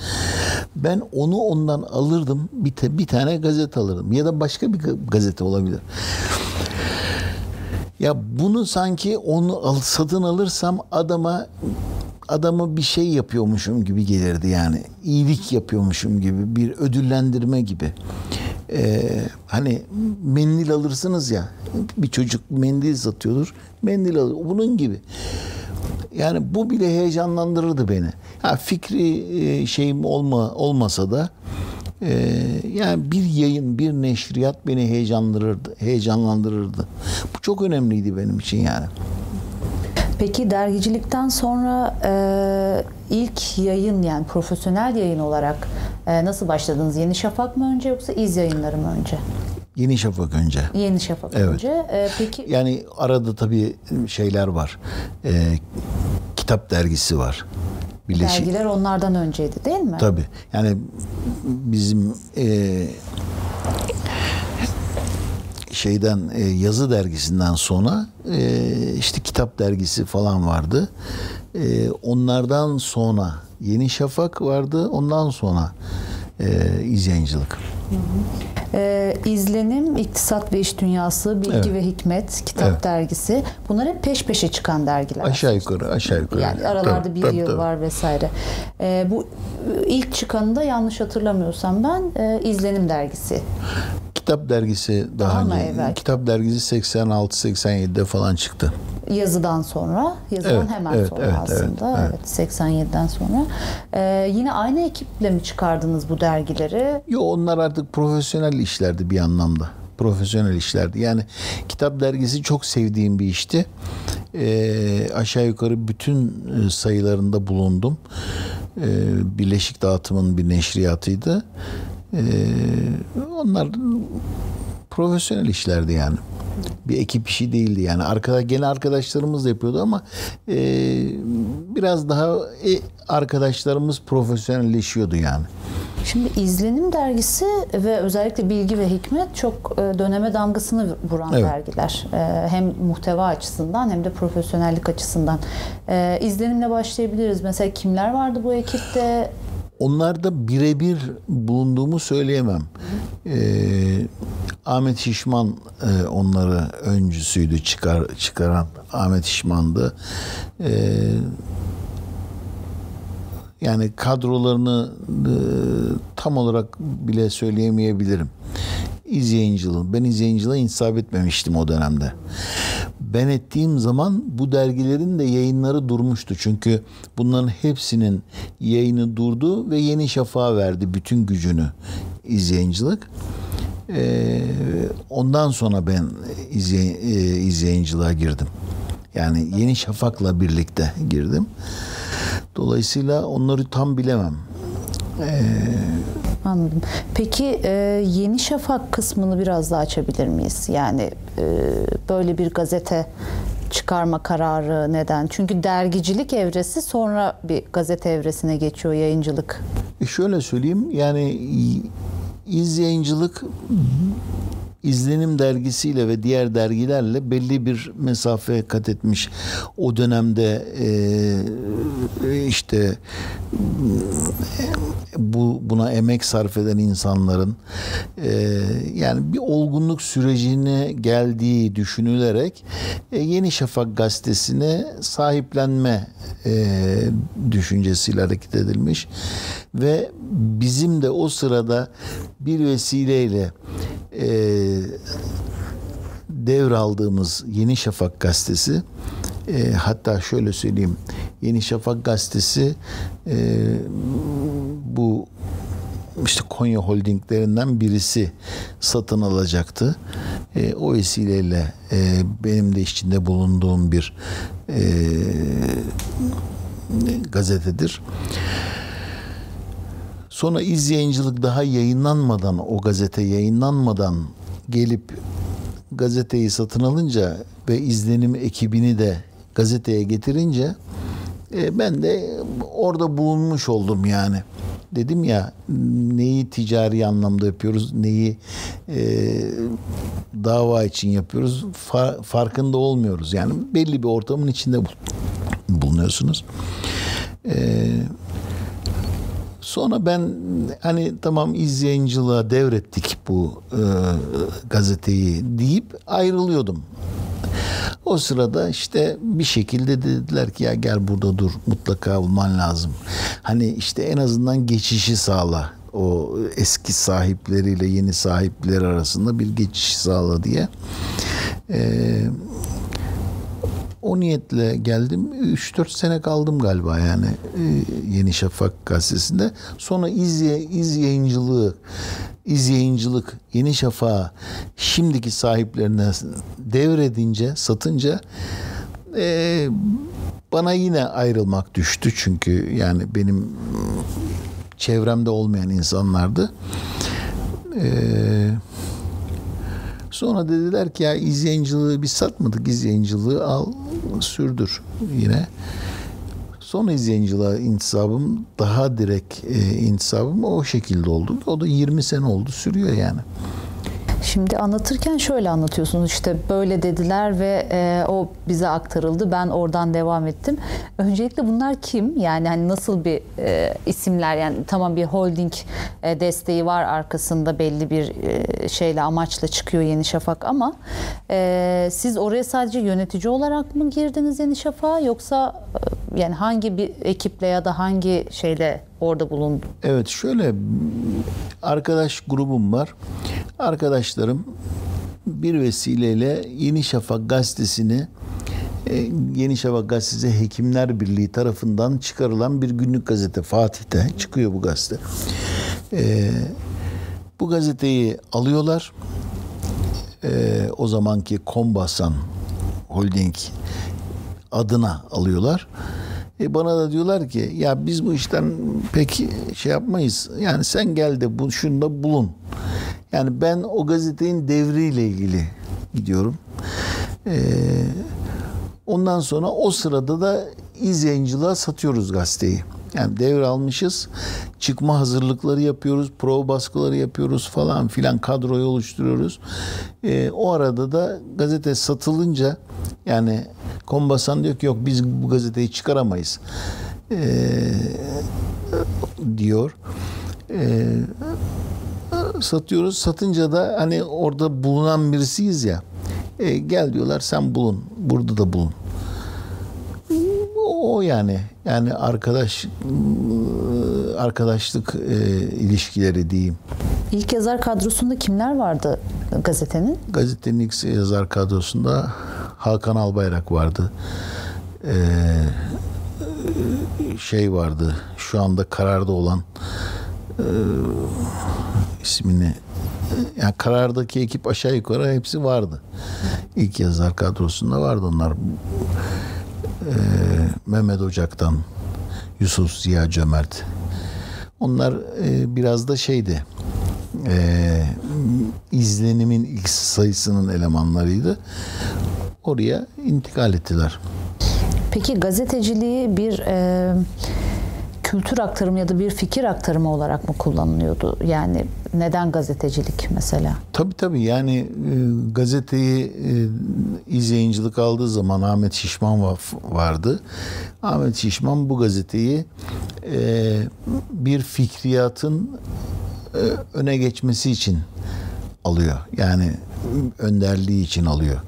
Ben onu ondan alırdım. Bir, te, bir tane gazete alırdım. Ya da başka bir gazete olabilir. Ya bunu sanki onu al, satın alırsam adama adama bir şey yapıyormuşum gibi gelirdi yani. İyilik yapıyormuşum gibi bir ödüllendirme gibi e, hani mendil alırsınız ya bir çocuk mendil satıyordur mendil alır bunun gibi. Yani bu bile heyecanlandırırdı beni. Ha fikri e, şeyim olma olmasa da e, yani bir yayın bir neşriyat beni heyecanlandırırdı heyecanlandırırdı. Bu çok önemliydi benim için yani Peki dergicilikten sonra e, ilk yayın yani profesyonel yayın olarak e, nasıl başladınız? Yeni Şafak mı önce yoksa İz yayınları mı önce? Yeni Şafak önce. Yeni Şafak evet. önce. E, peki yani arada tabii şeyler var. E, kitap dergisi var. Birleşik. Dergiler onlardan önceydi değil mi? Tabii. Yani bizim e, şeyden e, yazı dergisinden sonra e, işte kitap dergisi falan vardı. E, onlardan sonra Yeni Şafak vardı. Ondan sonra e, izleyicilik. Ee, izlenim, iktisat ve iş dünyası, bilgi Evet. ve hikmet, kitap Evet. dergisi. Bunlar hep peş peşe çıkan dergiler. Aşağı yukarı, aşağı yukarı. Yani aralarda Tabii, bir tabii, yıl tabii. var vesaire. Ee, bu e, ilk çıkanında yanlış hatırlamıyorsam ben e, izlenim dergisi. Kitap dergisi daha, Daha önce. evvel? Kitap dergisi 86-87'de falan çıktı. Yazıdan sonra, yazıdan Evet, hemen evet, sonra evet, aslında. evet, Evet, 87'den sonra. Ee, yine aynı ekiple mi çıkardınız bu dergileri? Yo onlar artık profesyonel işlerdi bir anlamda. Profesyonel işlerdi. Yani kitap dergisi çok sevdiğim bir işti. Ee, aşağı yukarı bütün e, sayılarında bulundum. Ee, Birleşik Dağıtım'ın bir neşriyatıydı. Ee, onlar profesyonel işlerdi yani. Bir ekip işi değildi yani. Arkada gene arkadaşlarımız da yapıyordu ama e, biraz daha e, arkadaşlarımız profesyonelleşiyordu yani. Şimdi İzlenim dergisi ve özellikle Bilgi ve Hikmet çok e, döneme damgasını vuran Evet. dergiler. E, Hem muhteva açısından hem de profesyonellik açısından. E, İzlenimle başlayabiliriz. Mesela kimler vardı bu ekipte? Onlarda birebir bulunduğumu söyleyemem. Ee, Ahmet Şişman e, onları öncüsüydü çıkar çıkaran Ahmet Şişman'dı. Ee, yani kadrolarını e, tam olarak bile söyleyemeyebilirim. İzleyiciliği. Ben izleyiciliğe insaf etmemiştim o dönemde. Ben ettiğim zaman bu dergilerin de yayınları durmuştu. Çünkü bunların hepsinin yayını durdu ve Yeni Şafak'a verdi bütün gücünü izleyicilik. Ee, ondan sonra ben izley, e, izleyiciliğe girdim. Yani Yeni Şafak'la birlikte girdim. Dolayısıyla onları tam bilemem. Anladım. Peki e, Yeni Şafak kısmını biraz daha açabilir miyiz? Yani e, böyle bir gazete çıkarma kararı neden? Çünkü dergicilik evresi sonra bir gazete evresine geçiyor yayıncılık. E şöyle söyleyeyim yani izleyicilik izlenim dergisiyle ve diğer dergilerle belli bir mesafe kat etmiş. O dönemde e, işte bu buna emek sarf eden insanların e, yani bir olgunluk sürecine geldiği düşünülerek e, Yeni Şafak gazetesine sahiplenme e, düşüncesiyle hareket edilmiş ve bizim de o sırada bir vesileyle e, devraldığımız Yeni Şafak gazetesi e, hatta şöyle söyleyeyim Yeni Şafak gazetesi e, bu işte Konya Holdinglerinden birisi satın alacaktı. E, o vesileyle e, benim de içinde bulunduğum bir e, gazetedir. Sonra izleyicilik daha yayınlanmadan, o gazete yayınlanmadan gelip gazeteyi satın alınca ve izlenim ekibini de gazeteye getirince e, ben de orada bulunmuş oldum yani. Dedim ya neyi ticari anlamda yapıyoruz, neyi e, dava için yapıyoruz fa- farkında olmuyoruz. Yani belli bir ortamın içinde bul- bulunuyorsunuz. Eee Sonra ben hani tamam izleyiciliğe devrettik bu e, gazeteyi deyip ayrılıyordum. O sırada işte bir şekilde dediler ki ya gel burada dur mutlaka olman lazım. Hani işte en azından geçişi sağla. O eski sahipleriyle yeni sahipleri arasında bir geçiş sağla diye. Eee o niyetle geldim. 3-4 sene kaldım galiba yani e, Yeni Şafak gazetesinde. Sonra izle, iz yayıncılığı, iz yayıncılık Yeni Şafak'a şimdiki sahiplerine devredince, satınca e, bana yine ayrılmak düştü. Çünkü yani benim çevremde olmayan insanlardı. Eee Sonra dediler ki ya izleyiciliği biz satmadık izleyiciliği al sürdür yine. Son izleyiciliğe intisabım daha direkt e, intisabım o şekilde oldu. O da 20 sene oldu sürüyor yani. Şimdi anlatırken şöyle anlatıyorsunuz işte böyle dediler ve e, o bize aktarıldı. Ben oradan devam ettim. Öncelikle bunlar kim? Yani hani nasıl bir e, isimler? Yani tamam bir holding e, desteği var arkasında belli bir e, şeyle amaçla çıkıyor Yeni Şafak ama e, siz oraya sadece yönetici olarak mı girdiniz Yeni Şafak'a yoksa e, yani hangi bir ekiple ya da hangi şeyle orada bulundu? Evet şöyle arkadaş grubum var. Arkadaşlarım bir vesileyle Yeni Şafak gazetesini e, Yeni Şafak gazetesi Hekimler Birliği tarafından çıkarılan bir günlük gazete Fatih'te çıkıyor bu gazete. Ee, bu gazeteyi alıyorlar. Ee, o zamanki Kombasan Holding adına alıyorlar. E bana da diyorlar ki ya biz bu işten pek şey yapmayız. Yani sen gel de bu şunda bulun. Yani ben o gazetenin devriyle ilgili gidiyorum. Ee, ondan sonra o sırada da izleyiciliğe satıyoruz gazeteyi. Yani devir almışız. Çıkma hazırlıkları yapıyoruz. Prova baskıları yapıyoruz falan filan. Kadroyu oluşturuyoruz. Ee, o arada da gazete satılınca yani Kombasan diyor ki yok biz bu gazeteyi çıkaramayız. Ee, diyor. Ee, satıyoruz. Satınca da hani orada bulunan birisiyiz ya. E, gel diyorlar sen bulun. Burada da bulun. O yani yani arkadaş arkadaşlık e, ilişkileri diyeyim. İlk yazar kadrosunda kimler vardı gazetenin? Gazetenin ilk yazar kadrosunda Hakan Albayrak vardı. Ee, şey vardı. Şu anda kararda olan e, ismini yani karardaki ekip aşağı yukarı hepsi vardı. İlk yazar kadrosunda vardı onlar. Ee, Mehmet Ocak'tan Yusuf Ziya Cömert. Onlar e, biraz da şeydi. E, izlenimin ilk sayısının elemanlarıydı. Oraya intikal ettiler. Peki gazeteciliği bir e, kültür aktarımı ya da bir fikir aktarımı olarak mı kullanılıyordu? Yani neden gazetecilik mesela? Tabii tabii yani e, gazeteyi e, izleyicilik aldığı zaman Ahmet Şişman vardı. Ahmet Şişman bu gazeteyi e, bir fikriyatın e, öne geçmesi için alıyor. Yani önderliği için alıyor.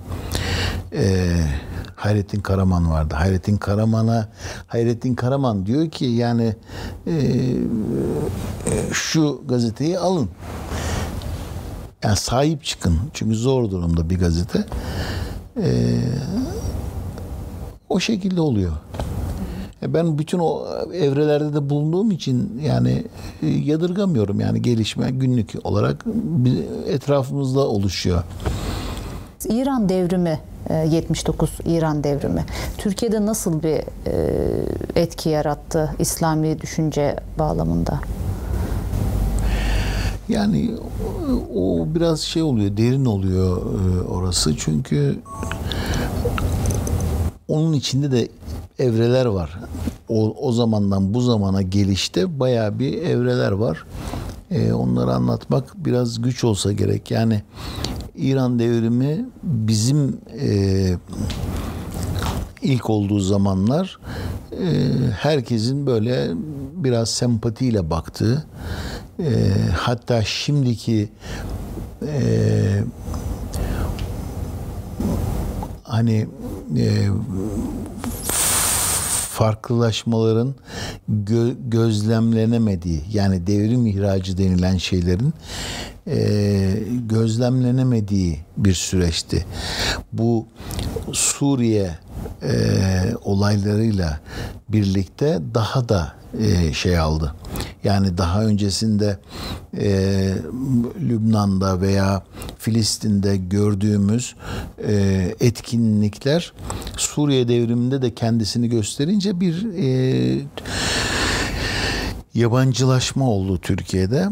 Eee Hayrettin Karaman vardı. Hayrettin Karaman'a Hayrettin Karaman diyor ki yani e, şu gazeteyi alın. Yani sahip çıkın. Çünkü zor durumda bir gazete. E, o şekilde oluyor. E, ben bütün o evrelerde de bulunduğum için yani e, yadırgamıyorum yani gelişme günlük olarak etrafımızda oluşuyor. İran devrimi 79 e, İran devrimi Türkiye'de nasıl bir etki yarattı İslami düşünce bağlamında? Yani o biraz şey oluyor, derin oluyor orası çünkü onun içinde de evreler var. O, o zamandan bu zamana gelişte baya bir evreler var. Ee, onları anlatmak biraz güç olsa gerek. Yani İran devrimi bizim e, ilk olduğu zamanlar e, herkesin böyle biraz sempatiyle baktığı e, hatta şimdiki e, hani e, farklılaşmaların gö- gözlemlenemediği yani devrim ihracı denilen şeylerin e, gözlemlenemediği bir süreçti. Bu Suriye e, olaylarıyla birlikte daha da e, şey aldı. Yani daha öncesinde e, Lübnan'da veya Filistin'de gördüğümüz e, etkinlikler Suriye devriminde de kendisini gösterince bir e, yabancılaşma oldu Türkiye'de.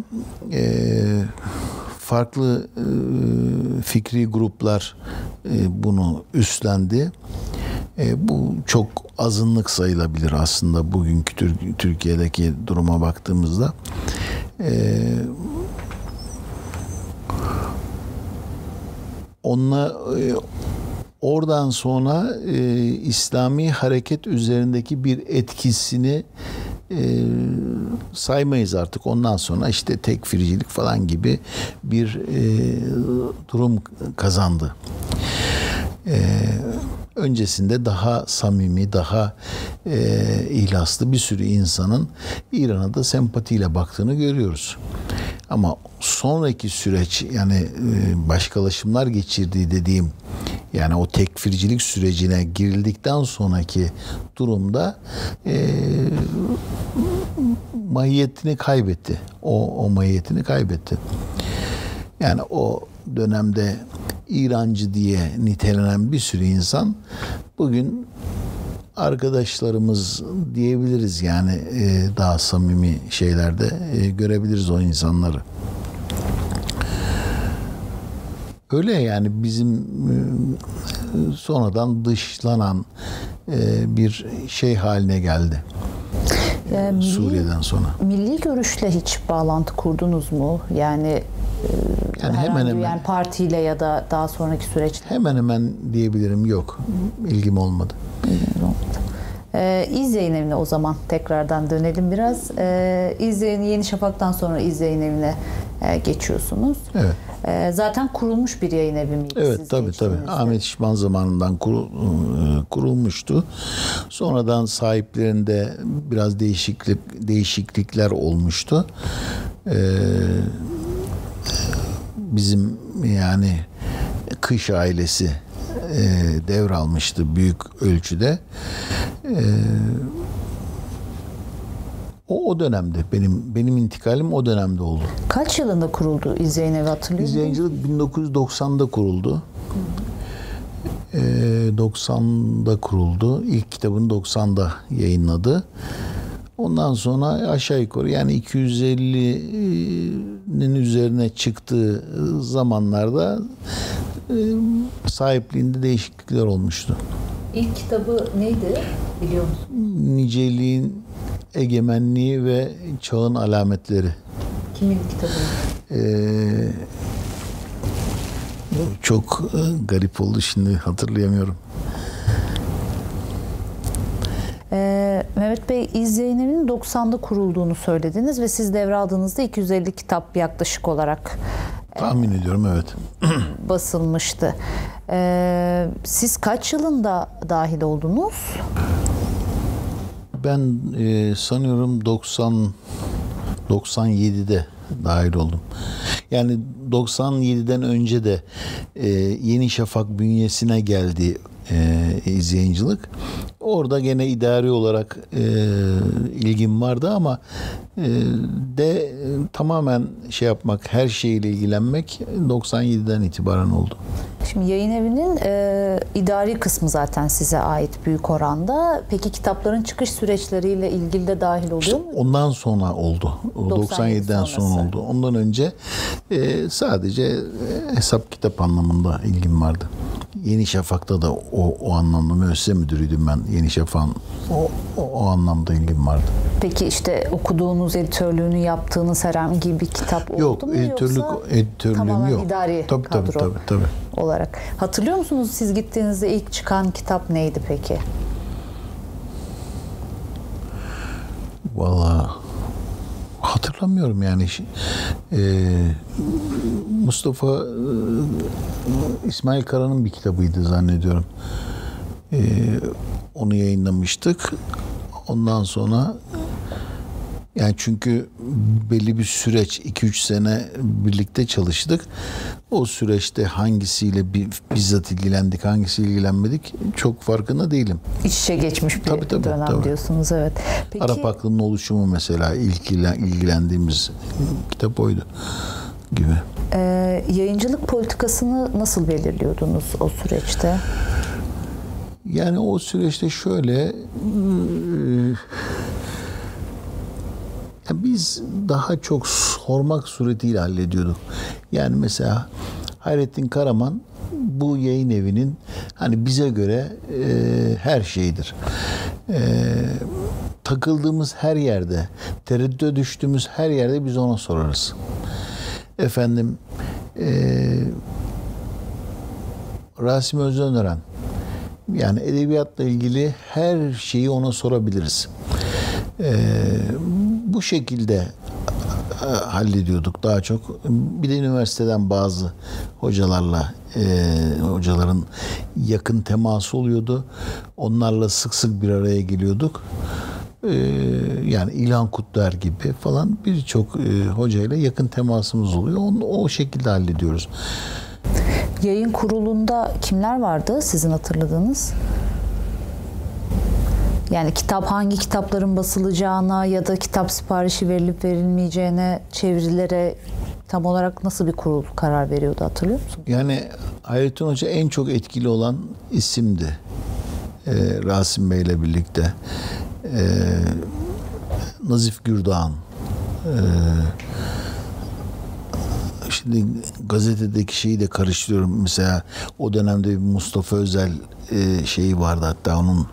E, farklı e, fikri gruplar bunu üstlendi. E, bu çok azınlık sayılabilir aslında bugünkü Türkiye'deki duruma baktığımızda. E, onunla e, oradan sonra e, İslami hareket üzerindeki bir etkisini e, saymayız artık. Ondan sonra işte tekfircilik falan gibi bir e, durum kazandı. E, öncesinde daha samimi, daha e, ihlaslı bir sürü insanın İran'a da sempatiyle baktığını görüyoruz. Ama sonraki süreç yani e, başkalaşımlar geçirdiği dediğim yani o tekfircilik sürecine girildikten sonraki durumda e, mahiyetini kaybetti. O, o mahiyetini kaybetti. Yani o dönemde İrancı diye nitelenen bir sürü insan bugün arkadaşlarımız diyebiliriz yani e, daha samimi şeylerde e, görebiliriz o insanları. Öyle yani bizim e, sonradan dışlanan bir şey haline geldi. Yani Suriye'den sonra. Milli görüşle hiç bağlantı kurdunuz mu? Yani yani hemen hemen yani partiyle ya da daha sonraki süreçte hemen hemen diyebilirim yok. İlgim olmadı. İlgim olmadı. Ee, İzzeyin evine o zaman tekrardan dönelim biraz. Ee, İzzeyin Yeni Şafak'tan sonra İzzeyin evine e, geçiyorsunuz. Evet. Ee, zaten kurulmuş bir yayın evi miydi? Evet tabii tabii. Ahmet Şişman zamanından kurul, e, kurulmuştu. Sonradan sahiplerinde biraz değişiklik değişiklikler olmuştu. Ee, bizim yani kış ailesi e, devralmıştı büyük ölçüde. E, o, o dönemde benim benim intikalim o dönemde oldu. Kaç yılında kuruldu İzleyin Evi hatırlıyor musunuz? İzleyicilik 1990'da kuruldu. Ee, 90'da kuruldu. İlk kitabını 90'da yayınladı. Ondan sonra aşağı yukarı yani 250'nin üzerine çıktığı zamanlarda e, sahipliğinde değişiklikler olmuştu. İlk kitabı neydi biliyor musun? Niceliğin egemenliği ve çağın alametleri. Kimin kitabı? Ee, çok e, garip oldu şimdi hatırlayamıyorum. Ee, Mehmet Bey İzleyin Evi'nin 90'da kurulduğunu söylediniz ve siz devraldığınızda 250 kitap yaklaşık olarak e, tahmin ediyorum evet basılmıştı. Ee, siz kaç yılında dahil oldunuz? Ben e, sanıyorum 90 97'de dahil oldum. Yani 97'den önce de e, Yeni Şafak bünyesine geldi e, izleyicilik. Orada gene idari olarak e, ilgim vardı ama e, de e, tamamen şey yapmak, her şeyle ilgilenmek 97'den itibaren oldu. Şimdi yayın evinin e, idari kısmı zaten size ait büyük oranda. Peki kitapların çıkış süreçleriyle ilgili de dahil oluyor işte mu? Ondan sonra oldu. 97'den sonra oldu. Ondan önce e, sadece e, hesap kitap anlamında ilgim vardı. Yeni Şafak'ta da o, o anlamda müessese müdürüydüm ben. Yeni Şafak'ın o, o, o anlamda ilgim vardı. Peki işte okuduğunuz editörlüğünü yaptığınız herhangi bir kitap oldu yok, mu? Editörlük, yoksa editörlüğüm tamamen yok. idari tabii, kadro tabii, tabii, tabii. olarak. Hatırlıyor musunuz siz gittiğinizde ilk çıkan kitap neydi peki? Valla hatırlamıyorum yani. E, Mustafa e, İsmail Kara'nın bir kitabıydı zannediyorum. E, onu yayınlamıştık. Ondan sonra yani çünkü belli bir süreç 2-3 sene birlikte çalıştık. O süreçte hangisiyle bizzat ilgilendik, hangisiyle ilgilenmedik çok farkında değilim. İç içe geçmiş bir tabii, tabii, dönem tabii. diyorsunuz evet. Peki, Arap aklının oluşumu mesela ilk ilgilendiğimiz kitap oydu gibi. E, yayıncılık politikasını nasıl belirliyordunuz o süreçte? Yani o süreçte şöyle e, biz daha çok sormak suretiyle hallediyorduk. Yani mesela Hayrettin Karaman bu yayın evinin hani bize göre e, her şeyidir. E, takıldığımız her yerde, tereddüte düştüğümüz her yerde biz ona sorarız. Efendim e, Rasim Özönören. Yani edebiyatla ilgili her şeyi ona sorabiliriz. Ee, bu şekilde e, hallediyorduk daha çok. Bir de üniversiteden bazı hocalarla e, hocaların yakın teması oluyordu. Onlarla sık sık bir araya geliyorduk. E, yani İlhan Kutlar gibi falan birçok e, hocayla yakın temasımız oluyor. Onu o şekilde hallediyoruz. Yayın kurulunda kimler vardı sizin hatırladığınız? Yani kitap hangi kitapların basılacağına ya da kitap siparişi verilip verilmeyeceğine, çevirilere tam olarak nasıl bir kurul karar veriyordu hatırlıyor musun? Yani Hayrettin Hoca en çok etkili olan isimdi. Ee, Rasim Bey ile birlikte. Ee, Nazif Gürdağan. Ee, şimdi gazetedeki şeyi de karıştırıyorum. Mesela o dönemde bir Mustafa Özel e, şeyi vardı hatta onun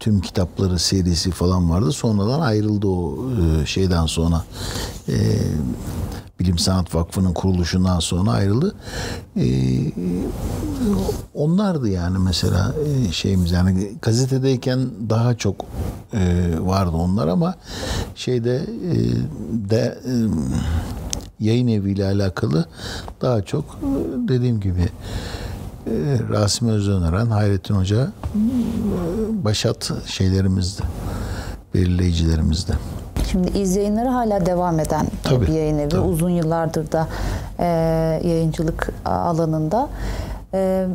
tüm kitapları serisi falan vardı. Sonradan ayrıldı o e, şeyden sonra. E, Bilim Sanat Vakfı'nın kuruluşundan sonra ayrıldı. E, onlardı yani mesela e, şeyimiz yani gazetedeyken daha çok e, vardı onlar ama şeyde e, de e, yayın eviyle alakalı daha çok e, dediğim gibi e, Rasim Özönören, Hayrettin Hoca e, başat şeylerimizdi, belirleyicilerimizdi. Şimdi iz yayınları hala devam eden Tabii, bir yayın evi. tabii. Uzun yıllardır da e, yayıncılık alanında. E,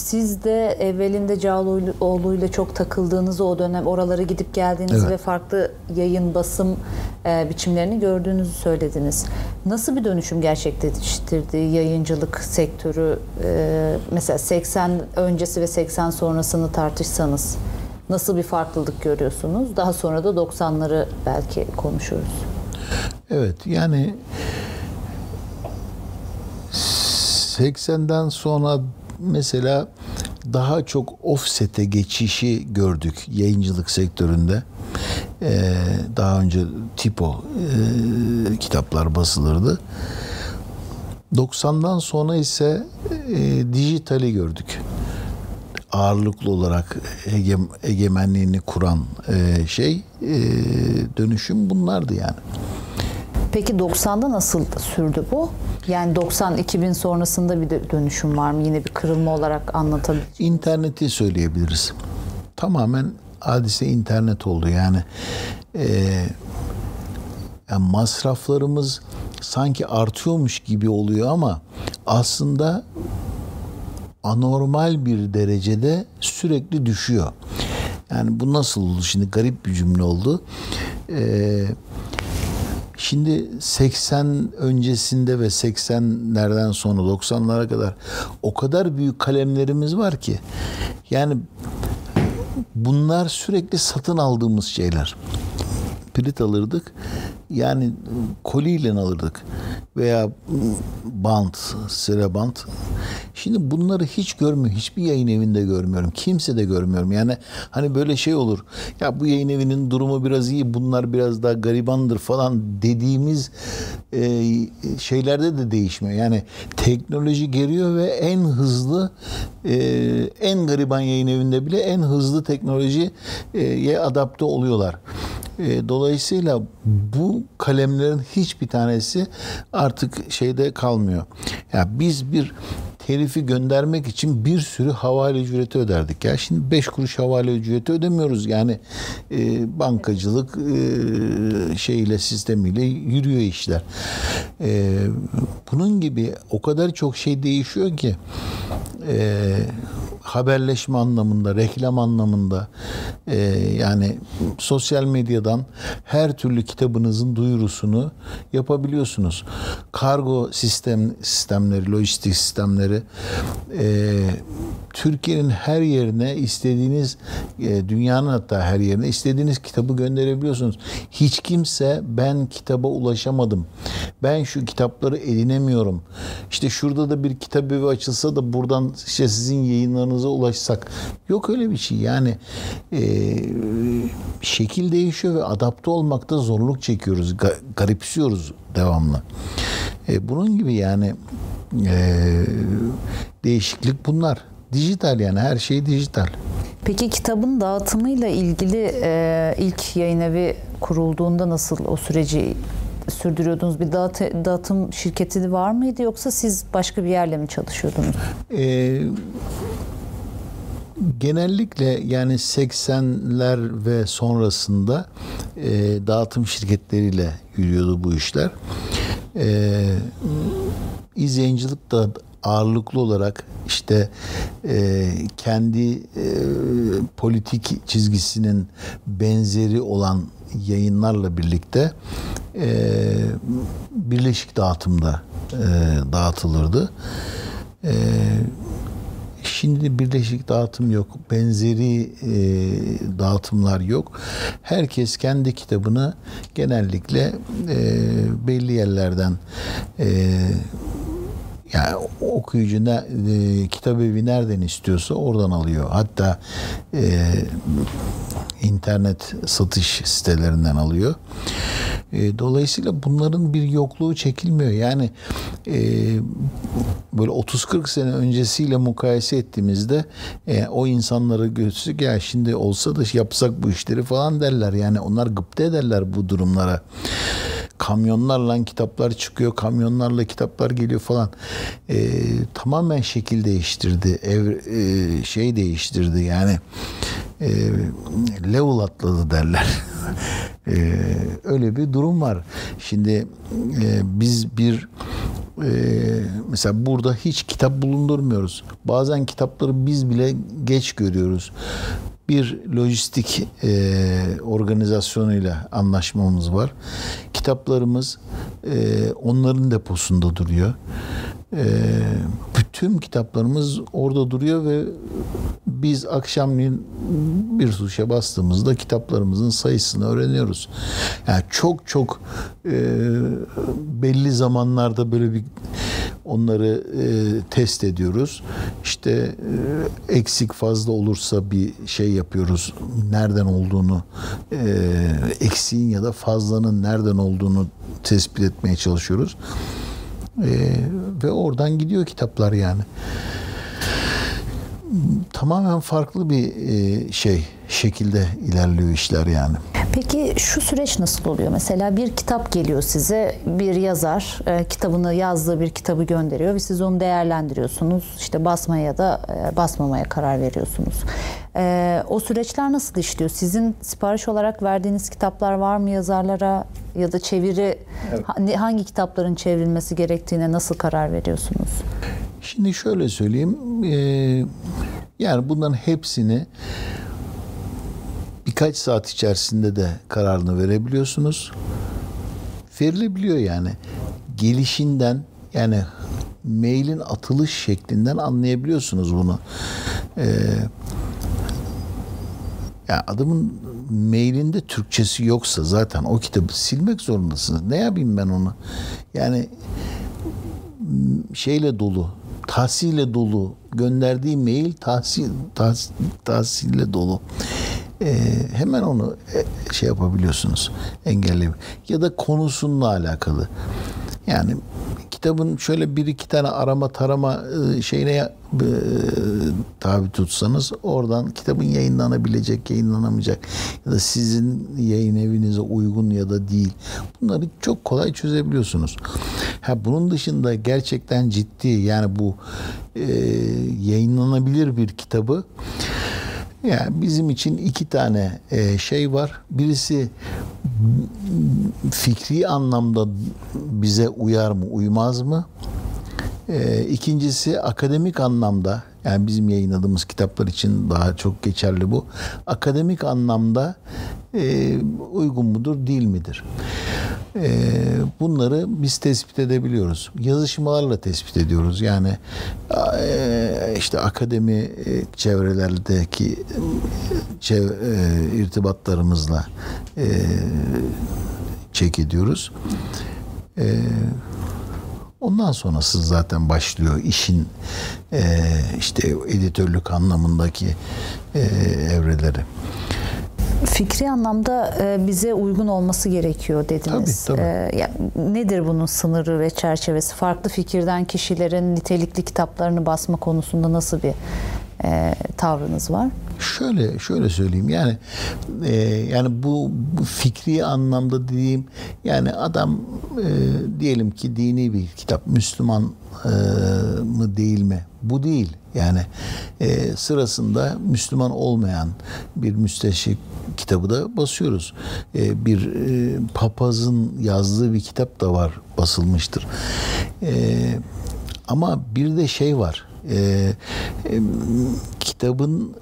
siz de evvelinde Cağaloğlu ile çok takıldığınızı o dönem oralara gidip geldiğinizi Evet. ve farklı yayın basım e, biçimlerini gördüğünüzü söylediniz. Nasıl bir dönüşüm gerçekleştirdi yayıncılık sektörü? E, mesela 80 öncesi ve 80 sonrasını tartışsanız nasıl bir farklılık görüyorsunuz? Daha sonra da 90'ları belki konuşuruz. Evet yani 80'den sonra mesela daha çok offset'e geçişi gördük yayıncılık sektöründe. Ee, daha önce tipo e, kitaplar basılırdı. 90'dan sonra ise e, dijitali gördük. Ağırlıklı olarak ege- egemenliğini kuran e, şey e, dönüşüm bunlardı yani. Peki 90'da nasıl sürdü bu? Yani 90-2000 sonrasında bir dönüşüm var mı? Yine bir kırılma olarak anlatabilir. İnterneti söyleyebiliriz. Tamamen hadise internet oldu. Yani, e, yani masraflarımız sanki artıyormuş gibi oluyor ama aslında anormal bir derecede sürekli düşüyor. Yani bu nasıl oldu? Şimdi garip bir cümle oldu. Eee Şimdi 80 öncesinde ve 80'lerden sonra 90'lara kadar o kadar büyük kalemlerimiz var ki yani bunlar sürekli satın aldığımız şeyler. Pirit alırdık. Yani koliyle alırdık. Veya bant, sıra bant. Şimdi bunları hiç görmüyorum. Hiçbir yayın evinde görmüyorum. Kimse de görmüyorum. Yani hani böyle şey olur. Ya bu yayın evinin durumu biraz iyi. Bunlar biraz daha garibandır falan dediğimiz e, şeylerde de değişmiyor. Yani teknoloji geliyor ve en hızlı e, en gariban yayın evinde bile en hızlı teknolojiye adapte oluyorlar. E, Dolayısıyla bu kalemlerin hiçbir tanesi artık şeyde kalmıyor. Ya biz bir telifi göndermek için bir sürü havale ücreti öderdik. Ya şimdi 5 kuruş havale ücreti ödemiyoruz. Yani e, bankacılık e, şeyle sistemiyle yürüyor işler. E, bunun gibi o kadar çok şey değişiyor ki e, haberleşme anlamında, reklam anlamında e, yani sosyal medyadan her türlü kitabınızın duyurusunu yapabiliyorsunuz. Kargo sistem sistemleri, lojistik sistemleri e, Türkiye'nin her yerine istediğiniz e, dünyanın hatta her yerine istediğiniz kitabı gönderebiliyorsunuz. Hiç kimse ben kitaba ulaşamadım. Ben şu kitapları edinemiyorum. İşte şurada da bir kitap evi açılsa da buradan işte sizin yayınlarınıza ulaşsak. Yok öyle bir şey. Yani e, şekil değişiyor ve adapte olmakta zorluk çekiyoruz. Ga- garipsiyoruz devamlı. E, bunun gibi yani e, değişiklik bunlar. Dijital yani her şey dijital. Peki kitabın dağıtımıyla ilgili e, ilk yayın evi kurulduğunda nasıl o süreci sürdürüyordunuz? Bir dağıt, dağıtım şirketi var mıydı yoksa siz başka bir yerle mi çalışıyordunuz? Ee, genellikle yani 80'ler ve sonrasında e, dağıtım şirketleriyle yürüyordu bu işler. E, izleyicilik da ağırlıklı olarak işte e, kendi e, politik çizgisinin benzeri olan yayınlarla birlikte e, birleşik dağıtımda e, dağıtılırdı. E, Şimdi birleşik dağıtım yok, benzeri e, dağıtımlar yok. Herkes kendi kitabını genellikle e, belli yerlerden e, yani okuyucu ne, e, kitap evi nereden istiyorsa oradan alıyor. Hatta e, internet satış sitelerinden alıyor. E, dolayısıyla bunların bir yokluğu çekilmiyor. Yani e, böyle 30-40 sene öncesiyle mukayese ettiğimizde e, o insanları görsük ya şimdi olsa da yapsak bu işleri falan derler. Yani onlar gıpta ederler bu durumlara kamyonlarla kitaplar çıkıyor, kamyonlarla kitaplar geliyor falan. E, tamamen şekil değiştirdi, ev e, şey değiştirdi yani e, level atladı derler. e, öyle bir durum var. Şimdi e, biz bir e, mesela burada hiç kitap bulundurmuyoruz. Bazen kitapları biz bile geç görüyoruz bir lojistik e, organizasyonuyla anlaşmamız var. Kitaplarımız e, onların deposunda duruyor. E, bütün kitaplarımız orada duruyor ve biz akşamleyin bir tuşa bastığımızda kitaplarımızın sayısını öğreniyoruz. Yani çok çok e, belli zamanlarda böyle bir onları e, test ediyoruz. İşte e, eksik fazla olursa bir şey yapıyoruz. Nereden olduğunu e, eksiğin ya da fazlanın nereden olduğunu tespit etmeye çalışıyoruz. E, ve oradan gidiyor kitaplar yani tamamen farklı bir e, şey şekilde ilerliyor işler yani. Peki şu süreç nasıl oluyor? Mesela bir kitap geliyor size, bir yazar e, kitabını yazdığı bir kitabı gönderiyor ve siz onu değerlendiriyorsunuz. İşte basmaya ya da e, basmamaya karar veriyorsunuz. E, o süreçler nasıl işliyor? Sizin sipariş olarak verdiğiniz kitaplar var mı yazarlara ya da çeviri evet. hangi kitapların çevrilmesi gerektiğine nasıl karar veriyorsunuz? Şimdi şöyle söyleyeyim. E, yani bunların hepsini birkaç saat içerisinde de kararını verebiliyorsunuz. Verilebiliyor yani. Gelişinden yani mailin atılış şeklinden anlayabiliyorsunuz bunu. Ee, yani adamın mailinde Türkçesi yoksa zaten o kitabı silmek zorundasınız. Ne yapayım ben onu? Yani şeyle dolu, tahsille dolu, gönderdiği mail tahsil, tahsil tahsille dolu. Ee, hemen onu e, şey yapabiliyorsunuz, engelleyip ya da konusunla alakalı. Yani kitabın şöyle bir iki tane arama tarama e, şeyine e, tabi tutsanız oradan kitabın yayınlanabilecek, yayınlanamayacak ya da sizin yayın evinize uygun ya da değil. Bunları çok kolay çözebiliyorsunuz. Ha bunun dışında gerçekten ciddi yani bu e, yayınlanabilir bir kitabı yani bizim için iki tane e, şey var. Birisi fikri anlamda bize uyar mı, uymaz mı? E, ikincisi akademik anlamda yani bizim yayınladığımız kitaplar için daha çok geçerli bu. Akademik anlamda e, uygun mudur, değil midir? E, bunları biz tespit edebiliyoruz. Yazışmalarla tespit ediyoruz. Yani e, işte akademi e, çevrelerdeki çev, e, irtibatlarımızla e, çek ediyoruz. E, Ondan sonrası zaten başlıyor işin e, işte editörlük anlamındaki e, evreleri. Fikri anlamda e, bize uygun olması gerekiyor dediniz. Tabii, tabii. E, ya, nedir bunun sınırı ve çerçevesi? Farklı fikirden kişilerin nitelikli kitaplarını basma konusunda nasıl bir e, tavrınız var? Şöyle şöyle söyleyeyim yani e, yani bu, bu fikri anlamda dediğim yani adam e, diyelim ki dini bir kitap Müslüman e, mı değil mi? Bu değil. Yani e, sırasında Müslüman olmayan bir müsteşrik kitabı da basıyoruz. E, bir e, papazın yazdığı bir kitap da var basılmıştır. E, ama bir de şey var e, e, kitabın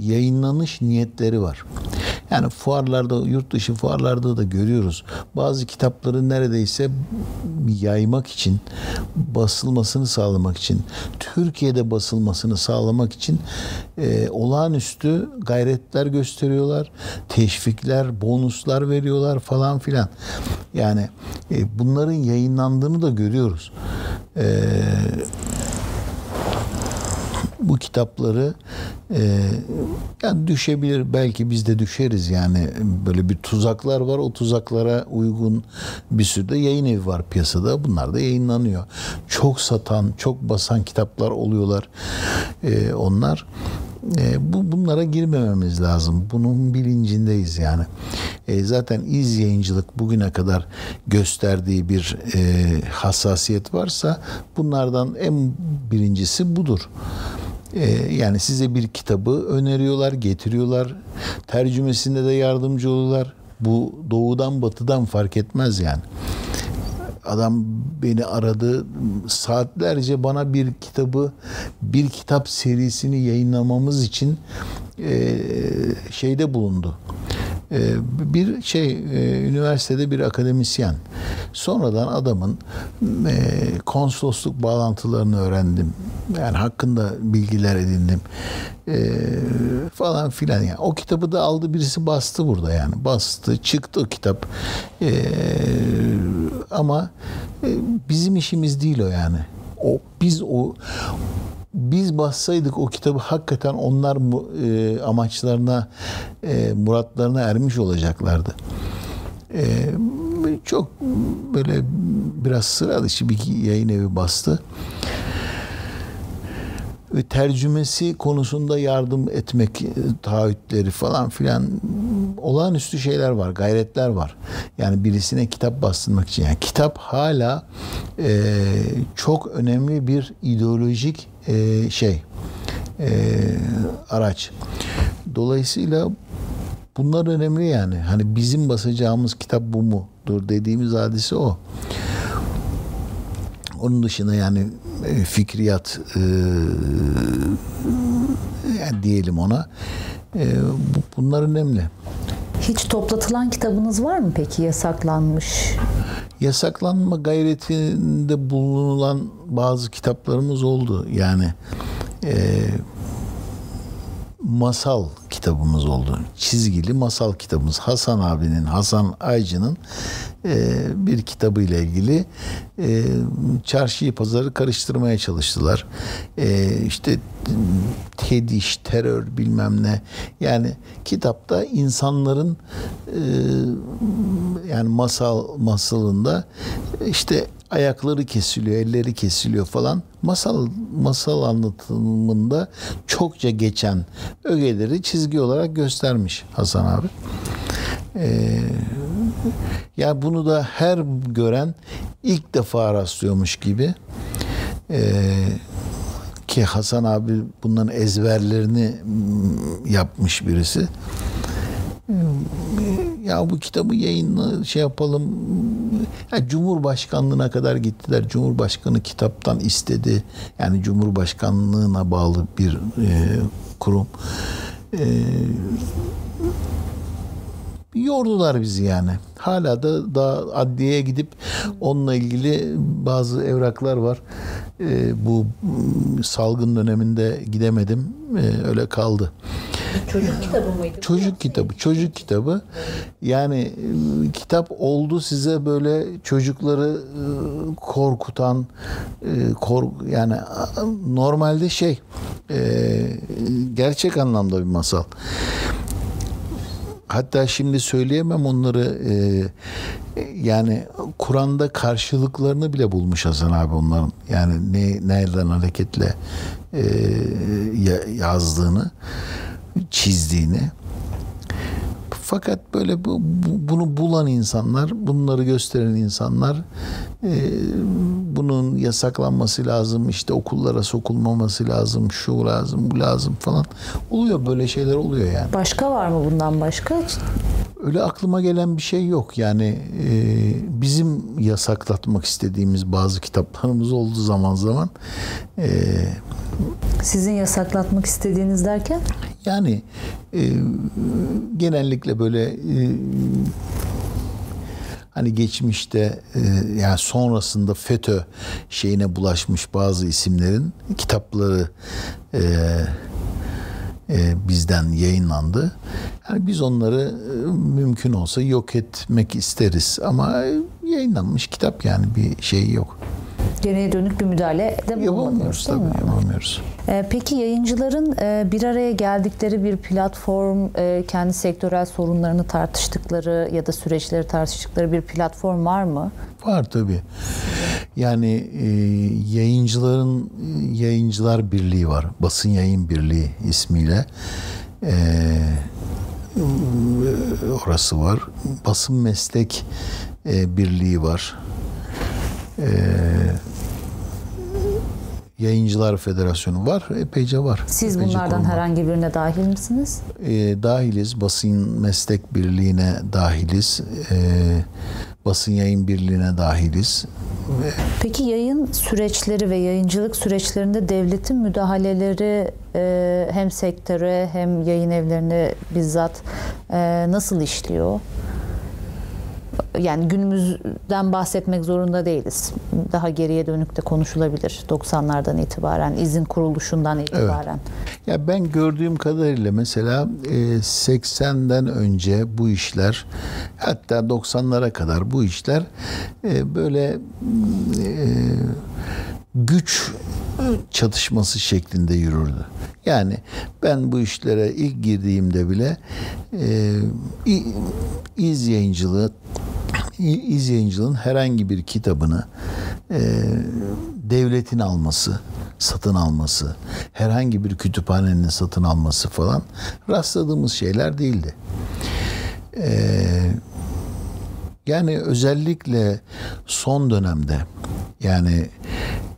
yayınlanış niyetleri var. Yani fuarlarda, yurt dışı fuarlarda da görüyoruz. Bazı kitapları neredeyse yaymak için, basılmasını sağlamak için, Türkiye'de basılmasını sağlamak için e, olağanüstü gayretler gösteriyorlar. Teşvikler, bonuslar veriyorlar falan filan. Yani e, bunların yayınlandığını da görüyoruz. Eee bu kitapları e, yani düşebilir belki biz de düşeriz. Yani böyle bir tuzaklar var o tuzaklara uygun bir sürü de yayın evi var piyasada. Bunlar da yayınlanıyor. Çok satan çok basan kitaplar oluyorlar e, onlar e, bu bunlara girmememiz lazım. Bunun bilincindeyiz yani. E, zaten iz yayıncılık bugüne kadar gösterdiği bir e, hassasiyet varsa bunlardan en birincisi budur. E, yani size bir kitabı öneriyorlar, getiriyorlar. Tercümesinde de yardımcı oluyorlar. Bu doğudan batıdan fark etmez yani adam beni aradı saatlerce bana bir kitabı bir kitap serisini yayınlamamız için e, şeyde bulundu. E, bir şey e, üniversitede bir akademisyen. Sonradan adamın e, konsolosluk bağlantılarını öğrendim. Yani hakkında bilgiler edindim. falan filan yani. O kitabı da aldı birisi bastı burada yani. Bastı, çıktı o kitap. ama bizim işimiz değil o yani. O biz o biz bassaydık o kitabı hakikaten onlar e, amaçlarına, e, muratlarına ermiş olacaklardı. E, çok böyle biraz sıra dışı bir yayın evi bastı. Ve tercümesi konusunda yardım etmek e, taahhütleri falan filan olağanüstü şeyler var, gayretler var. Yani birisine kitap bastırmak için. Yani kitap hala e, çok önemli bir ideolojik e, şey e, araç. Dolayısıyla bunlar önemli yani. Hani bizim basacağımız kitap bu mudur dediğimiz hadise o. Onun dışında yani e, fikriyat e, yani diyelim ona e, bunlar önemli. Hiç toplatılan kitabınız var mı peki yasaklanmış? Yasaklanma gayretinde bulunulan bazı kitaplarımız oldu. Yani e, masal kitabımız oldu. Çizgili masal kitabımız. Hasan abinin, Hasan Aycı'nın e, bir kitabı ile ilgili e, çarşıyı pazarı karıştırmaya çalıştılar. E, işte tediş, terör bilmem ne. Yani kitapta insanların e, yani masal masalında işte ayakları kesiliyor, elleri kesiliyor falan. Masal masal anlatımında çokça geçen ögeleri çizgi olarak göstermiş Hasan abi. Ee, ya bunu da her gören ilk defa rastlıyormuş gibi. Ee, ki Hasan abi bunların ezberlerini yapmış birisi. Ya bu kitabı yayınla şey yapalım. Ya Cumhurbaşkanlığına kadar gittiler. Cumhurbaşkanı kitaptan istedi. Yani Cumhurbaşkanlığına bağlı bir e, kurum. E, yordular bizi yani. Hala da daha adliyeye gidip onunla ilgili bazı evraklar var. Ee, bu mm, salgın döneminde gidemedim. Ee, öyle kaldı. Çocuk kitabı mıydı? Çocuk kitabı, çocuk kitabı. Yani e, kitap oldu size böyle çocukları e, korkutan, e, kork yani normalde şey e, gerçek anlamda bir masal. Hatta şimdi söyleyemem onları e, yani Kur'an'da karşılıklarını bile bulmuş Hasan abi onların. Yani ne nereden hareketle e, ya- yazdığını, çizdiğini. Fakat böyle bu, bu- bunu bulan insanlar, bunları gösteren insanlar e, bunun yasaklanması lazım, işte okullara sokulmaması lazım, şu lazım, bu lazım falan. Oluyor böyle şeyler oluyor yani. Başka var mı bundan başka? Öyle aklıma gelen bir şey yok. Yani e, bizim yasaklatmak istediğimiz bazı kitaplarımız oldu zaman zaman. E, Sizin yasaklatmak istediğiniz derken? yani e, genellikle böyle e, hani geçmişte e, yani sonrasında FETÖ şeyine bulaşmış bazı isimlerin kitapları e, e, bizden yayınlandı. Yani biz onları e, mümkün olsa yok etmek isteriz ama yayınlanmış kitap yani bir şey yok. Geriye dönük bir müdahale de bulunmuyoruz değil tabii mi? yapamıyoruz. Ee, Peki yayıncıların e, bir araya geldikleri bir platform, e, kendi sektörel sorunlarını tartıştıkları ya da süreçleri tartıştıkları bir platform var mı? Var tabii. Yani e, yayıncıların yayıncılar birliği var. Basın Yayın Birliği ismiyle. E, orası var. Basın Meslek e, Birliği var. E, Yayıncılar Federasyonu var. Epeyce var. Siz Epeyce bunlardan kurum var. herhangi birine dahil misiniz? E, dahiliz. Basın Meslek Birliği'ne dahiliz. E, basın Yayın Birliği'ne dahiliz. Peki yayın süreçleri ve yayıncılık süreçlerinde devletin müdahaleleri e, hem sektöre hem yayın evlerine bizzat e, nasıl işliyor? Yani günümüzden bahsetmek zorunda değiliz. Daha geriye dönük de konuşulabilir 90'lardan itibaren, izin kuruluşundan itibaren. Ya ben gördüğüm kadarıyla mesela e, 80'den önce bu işler hatta 90'lara kadar bu işler e, böyle e, güç çatışması şeklinde yürürdü. Yani ben bu işlere ilk girdiğimde bile e, iz yayıncılığı iz yayıncılığın herhangi bir kitabını e, devletin alması, satın alması, herhangi bir kütüphanenin satın alması falan rastladığımız şeyler değildi. Ee, yani özellikle son dönemde yani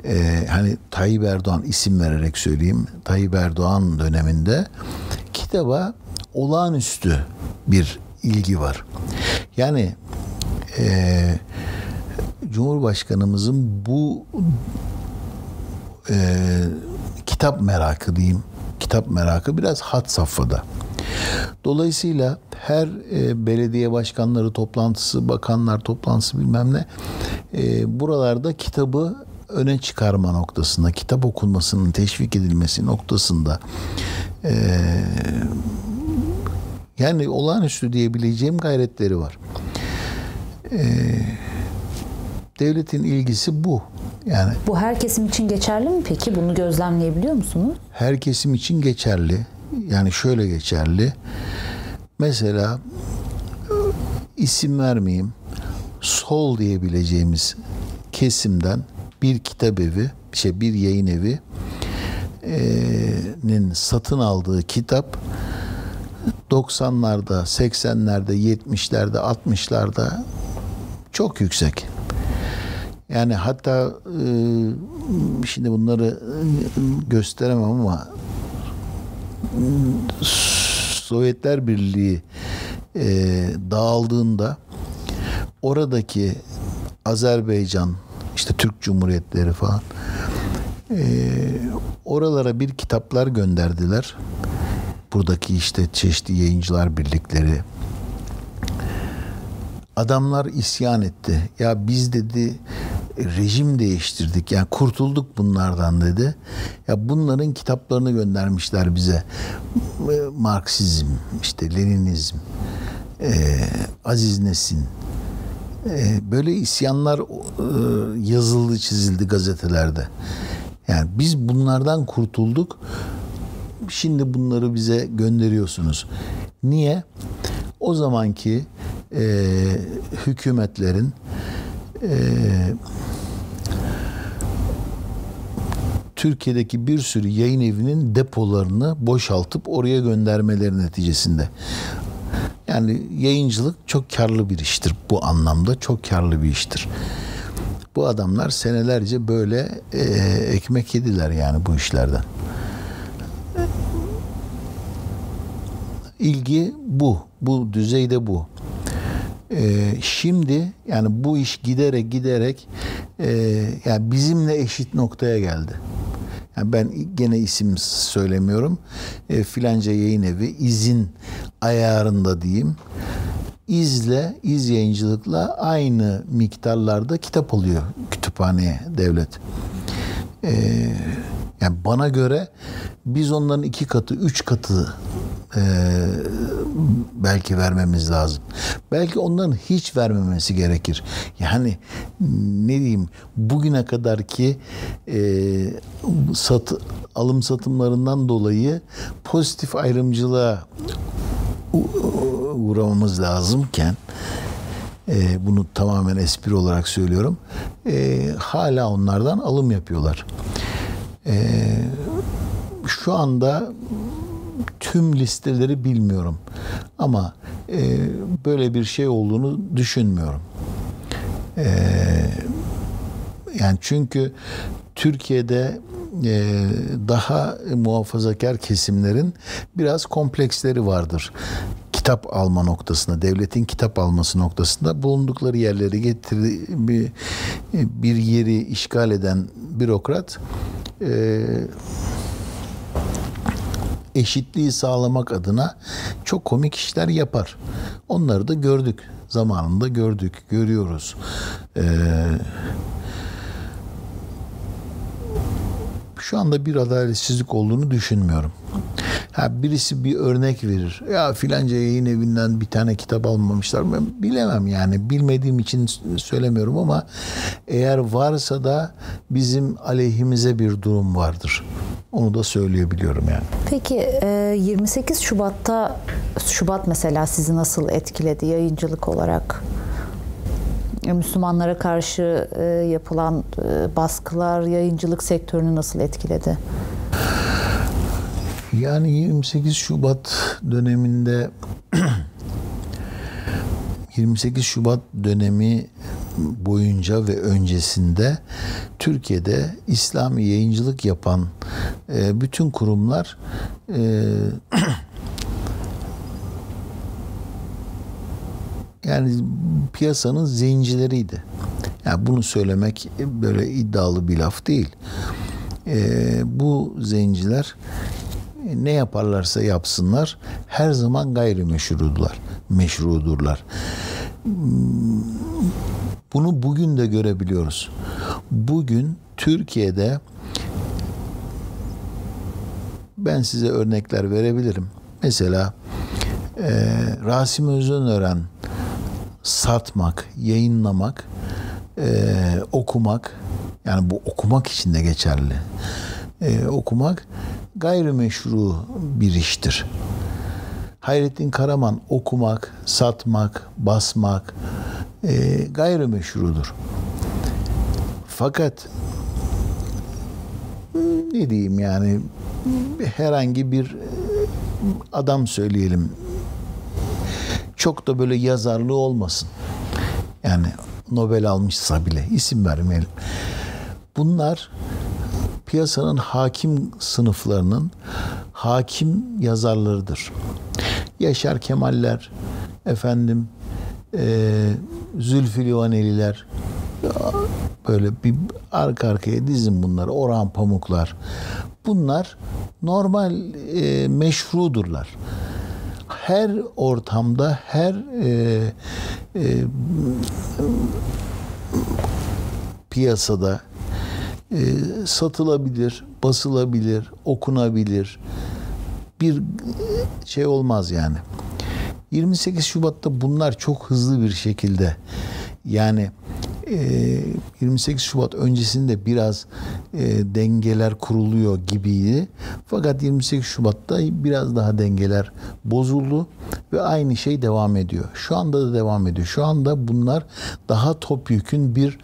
e, hani Tayyip Erdoğan isim vererek söyleyeyim Tayyip Erdoğan döneminde kitaba olağanüstü bir ilgi var. Yani e, Cumhurbaşkanımızın bu e, kitap merakı diyeyim. Kitap merakı biraz had safhada. Dolayısıyla her e, belediye başkanları toplantısı, bakanlar toplantısı bilmem ne e, buralarda kitabı öne çıkarma noktasında, kitap okunmasının teşvik edilmesi noktasında e, yani olağanüstü diyebileceğim gayretleri var. E, devletin ilgisi bu. Yani Bu her kesim için geçerli mi peki? Bunu gözlemleyebiliyor musunuz? her kesim için geçerli. Yani şöyle geçerli. Mesela isim vermeyeyim. Sol diyebileceğimiz kesimden bir kitap evi, şey bir yayın evi nin satın aldığı kitap 90'larda, 80'lerde, 70'lerde, 60'larda çok yüksek. Yani hatta şimdi bunları gösteremem ama Sovyetler Birliği dağıldığında oradaki Azerbaycan, işte Türk Cumhuriyetleri falan e, oralara bir kitaplar gönderdiler. Buradaki işte çeşitli yayıncılar birlikleri adamlar isyan etti. Ya biz dedi rejim değiştirdik. Yani kurtulduk bunlardan dedi. Ya bunların kitaplarını göndermişler bize. Marksizm, işte Leninizm, e, Aziz Nesin. E, böyle isyanlar e, yazıldı, çizildi gazetelerde. Yani biz bunlardan kurtulduk. Şimdi bunları bize gönderiyorsunuz. Niye? O zamanki e, hükümetlerin e, Türkiye'deki bir sürü yayın evinin depolarını boşaltıp oraya göndermeleri neticesinde. Yani yayıncılık çok karlı bir iştir bu anlamda çok karlı bir iştir. Bu adamlar senelerce böyle e, ekmek yediler yani bu işlerden. İlgi bu, bu düzeyde bu. Ee, şimdi yani bu iş giderek giderek e, yani bizimle eşit noktaya geldi. Yani ben gene isim söylemiyorum. E, filanca yayın evi izin ayarında diyeyim. İzle, iz yayıncılıkla aynı miktarlarda kitap alıyor kütüphaneye devlet. Ee, yani bana göre biz onların iki katı, üç katı e, belki vermemiz lazım. Belki onların hiç vermemesi gerekir. Yani ne diyeyim bugüne kadar ki e, sat, alım satımlarından dolayı pozitif ayrımcılığa uğramamız lazımken e, bunu tamamen espri olarak söylüyorum. E, hala onlardan alım yapıyorlar. E, şu anda tüm listeleri bilmiyorum. Ama e, böyle bir şey olduğunu düşünmüyorum. E, yani çünkü Türkiye'de daha muhafazakar kesimlerin biraz kompleksleri vardır. Kitap alma noktasında, devletin kitap alması noktasında bulundukları yerleri getirdi bir, bir yeri işgal eden bürokrat e, eşitliği sağlamak adına çok komik işler yapar. Onları da gördük. Zamanında gördük, görüyoruz. Ee, şu anda bir adaletsizlik olduğunu düşünmüyorum. Ha birisi bir örnek verir. Ya filanca yayın evinden bir tane kitap almamışlar. Ben bilemem yani. Bilmediğim için söylemiyorum ama eğer varsa da bizim aleyhimize bir durum vardır. Onu da söyleyebiliyorum yani. Peki 28 Şubat'ta Şubat mesela sizi nasıl etkiledi yayıncılık olarak? Müslümanlara karşı yapılan baskılar yayıncılık sektörünü nasıl etkiledi? Yani 28 Şubat döneminde 28 Şubat dönemi boyunca ve öncesinde Türkiye'de İslami yayıncılık yapan e, bütün kurumlar e, yani piyasanın zencileriydi. Yani bunu söylemek böyle iddialı bir laf değil. E, bu zenciler ne yaparlarsa yapsınlar her zaman gayrimeşrudular. Meşrudurlar. Bunu bugün de görebiliyoruz. Bugün Türkiye'de ben size örnekler verebilirim. Mesela e, Rasim Özönören satmak, yayınlamak, e, okumak yani bu okumak için de geçerli. E, okumak gayrimeşru bir iştir. Hayrettin Karaman okumak, satmak, basmak e, gayrimeşrudur. Fakat ne diyeyim yani herhangi bir adam söyleyelim çok da böyle yazarlığı olmasın. Yani Nobel almışsa bile isim vermeyelim. Bunlar piyasanın hakim sınıflarının hakim yazarlarıdır. Yaşar Kemaller, efendim e, Zülfü Livaneliler böyle bir arka arkaya dizin bunları. Orhan Pamuklar. Bunlar normal e, meşrudurlar. Her ortamda, her e, e, piyasada e, satılabilir, basılabilir, okunabilir bir şey olmaz yani. 28 Şubat'ta bunlar çok hızlı bir şekilde yani 28 ee, Şubat öncesinde biraz e, dengeler kuruluyor gibiydi. Fakat 28 Şubat'ta biraz daha dengeler bozuldu ve aynı şey devam ediyor. Şu anda da devam ediyor. Şu anda bunlar daha topyekün bir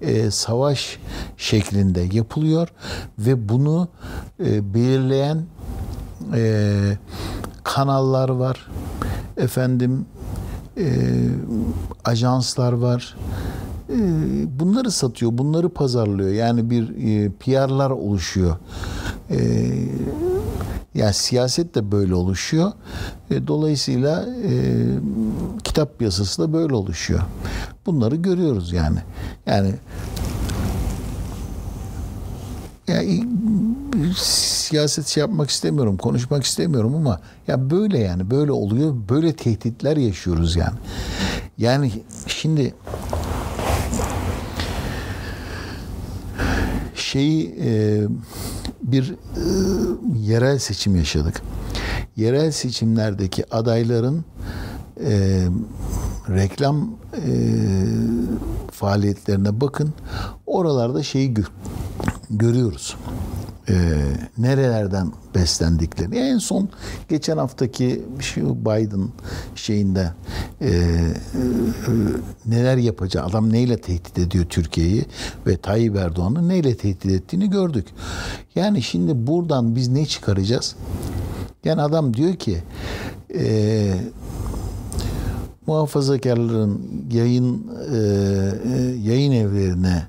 e, savaş şeklinde yapılıyor ve bunu e, belirleyen kanallar var. Efendim ajanslar var bunları satıyor, bunları pazarlıyor. Yani bir e, PR'lar oluşuyor. E, yani siyaset de böyle oluşuyor. Dolayısıyla e, kitap piyasası da böyle oluşuyor. Bunları görüyoruz yani. Yani yani siyaset şey yapmak istemiyorum, konuşmak istemiyorum ama ya böyle yani böyle oluyor. Böyle tehditler yaşıyoruz yani. Yani şimdi şeyi e, bir e, yerel seçim yaşadık. Yerel seçimlerdeki adayların e, reklam e, faaliyetlerine bakın. Oralarda şeyi gör, görüyoruz e, nerelerden beslendiklerini. En son geçen haftaki şu Biden şeyinde e, e, neler yapacağı, adam neyle tehdit ediyor Türkiye'yi ve Tayyip Erdoğan'ı neyle tehdit ettiğini gördük. Yani şimdi buradan biz ne çıkaracağız? Yani adam diyor ki e, muhafazakarların yayın e, e yayın evlerine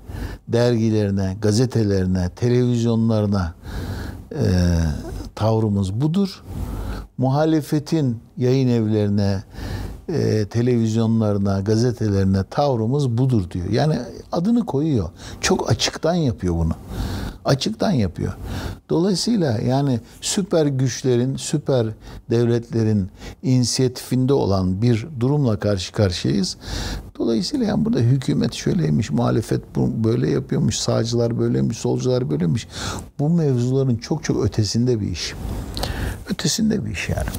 dergilerine, gazetelerine, televizyonlarına e, tavrımız budur. Muhalefetin yayın evlerine, e, televizyonlarına, gazetelerine tavrımız budur diyor. Yani adını koyuyor. Çok açıktan yapıyor bunu. Açıktan yapıyor. Dolayısıyla yani süper güçlerin, süper devletlerin inisiyatifinde olan bir durumla karşı karşıyayız. Dolayısıyla yani burada hükümet şöyleymiş, muhalefet böyle yapıyormuş, sağcılar böyleymiş, solcular böyleymiş. Bu mevzuların çok çok ötesinde bir iş. Ötesinde bir iş yani.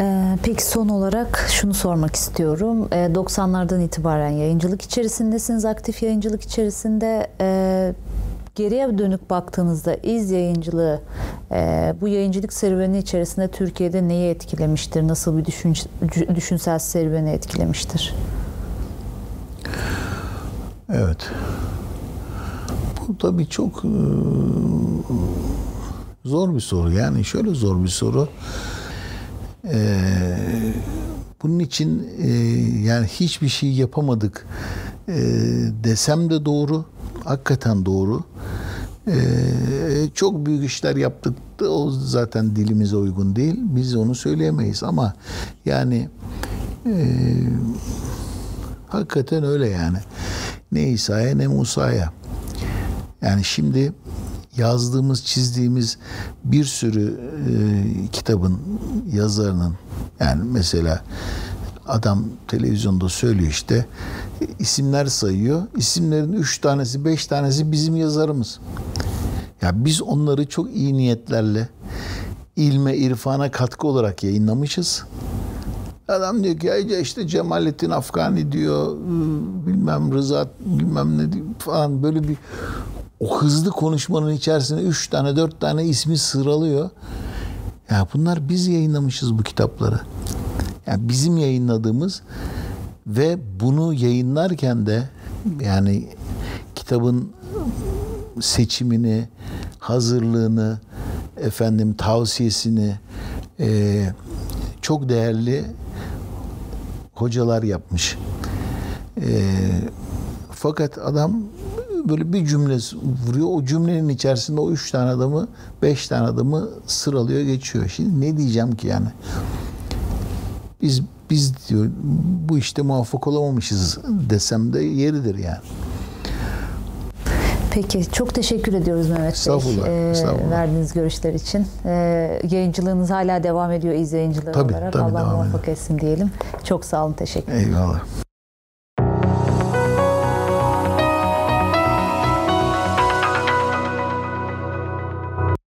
Ee, peki son olarak şunu sormak istiyorum. 90'lardan itibaren yayıncılık içerisindesiniz, aktif yayıncılık içerisinde. Geriye dönük baktığınızda iz yayıncılığı e, bu yayıncılık serüveni içerisinde Türkiye'de neyi etkilemiştir? Nasıl bir düşün, düşünsel serüveni etkilemiştir? Evet. Bu tabii çok e, zor bir soru. Yani şöyle zor bir soru. E, bunun için e, yani hiçbir şey yapamadık e, desem de doğru. Hakikaten doğru. E, çok büyük işler yaptık da o zaten dilimize uygun değil. Biz onu söyleyemeyiz ama yani e, hakikaten öyle yani. Ne İsa'ya ne Musa'ya. Yani şimdi yazdığımız, çizdiğimiz bir sürü e, kitabın yazarının yani mesela adam televizyonda söylüyor işte isimler sayıyor. İsimlerin üç tanesi, beş tanesi bizim yazarımız. Ya biz onları çok iyi niyetlerle ilme, irfana katkı olarak yayınlamışız. Adam diyor ki ya işte Cemalettin Afgani diyor bilmem Rıza bilmem ne falan böyle bir o hızlı konuşmanın içerisinde üç tane dört tane ismi sıralıyor. Ya bunlar biz yayınlamışız bu kitapları. Yani bizim yayınladığımız ve bunu yayınlarken de yani kitabın seçimini, hazırlığını, efendim tavsiyesini e, çok değerli hocalar yapmış. E, fakat adam böyle bir cümle vuruyor. O cümlenin içerisinde o üç tane adamı, beş tane adamı sıralıyor, geçiyor. Şimdi ne diyeceğim ki yani? Biz biz diyor bu işte muvaffak olamamışız desem de yeridir yani. Peki çok teşekkür ediyoruz Mehmet Bey. Estağfurullah, Ee, estağfurullah. verdiğiniz görüşler için. Ee, yayıncılığınız hala devam ediyor izleyiciler Tabii, olarak. tabii Allah muvaffak etsin diyelim. Çok sağ olun teşekkür Eyvallah.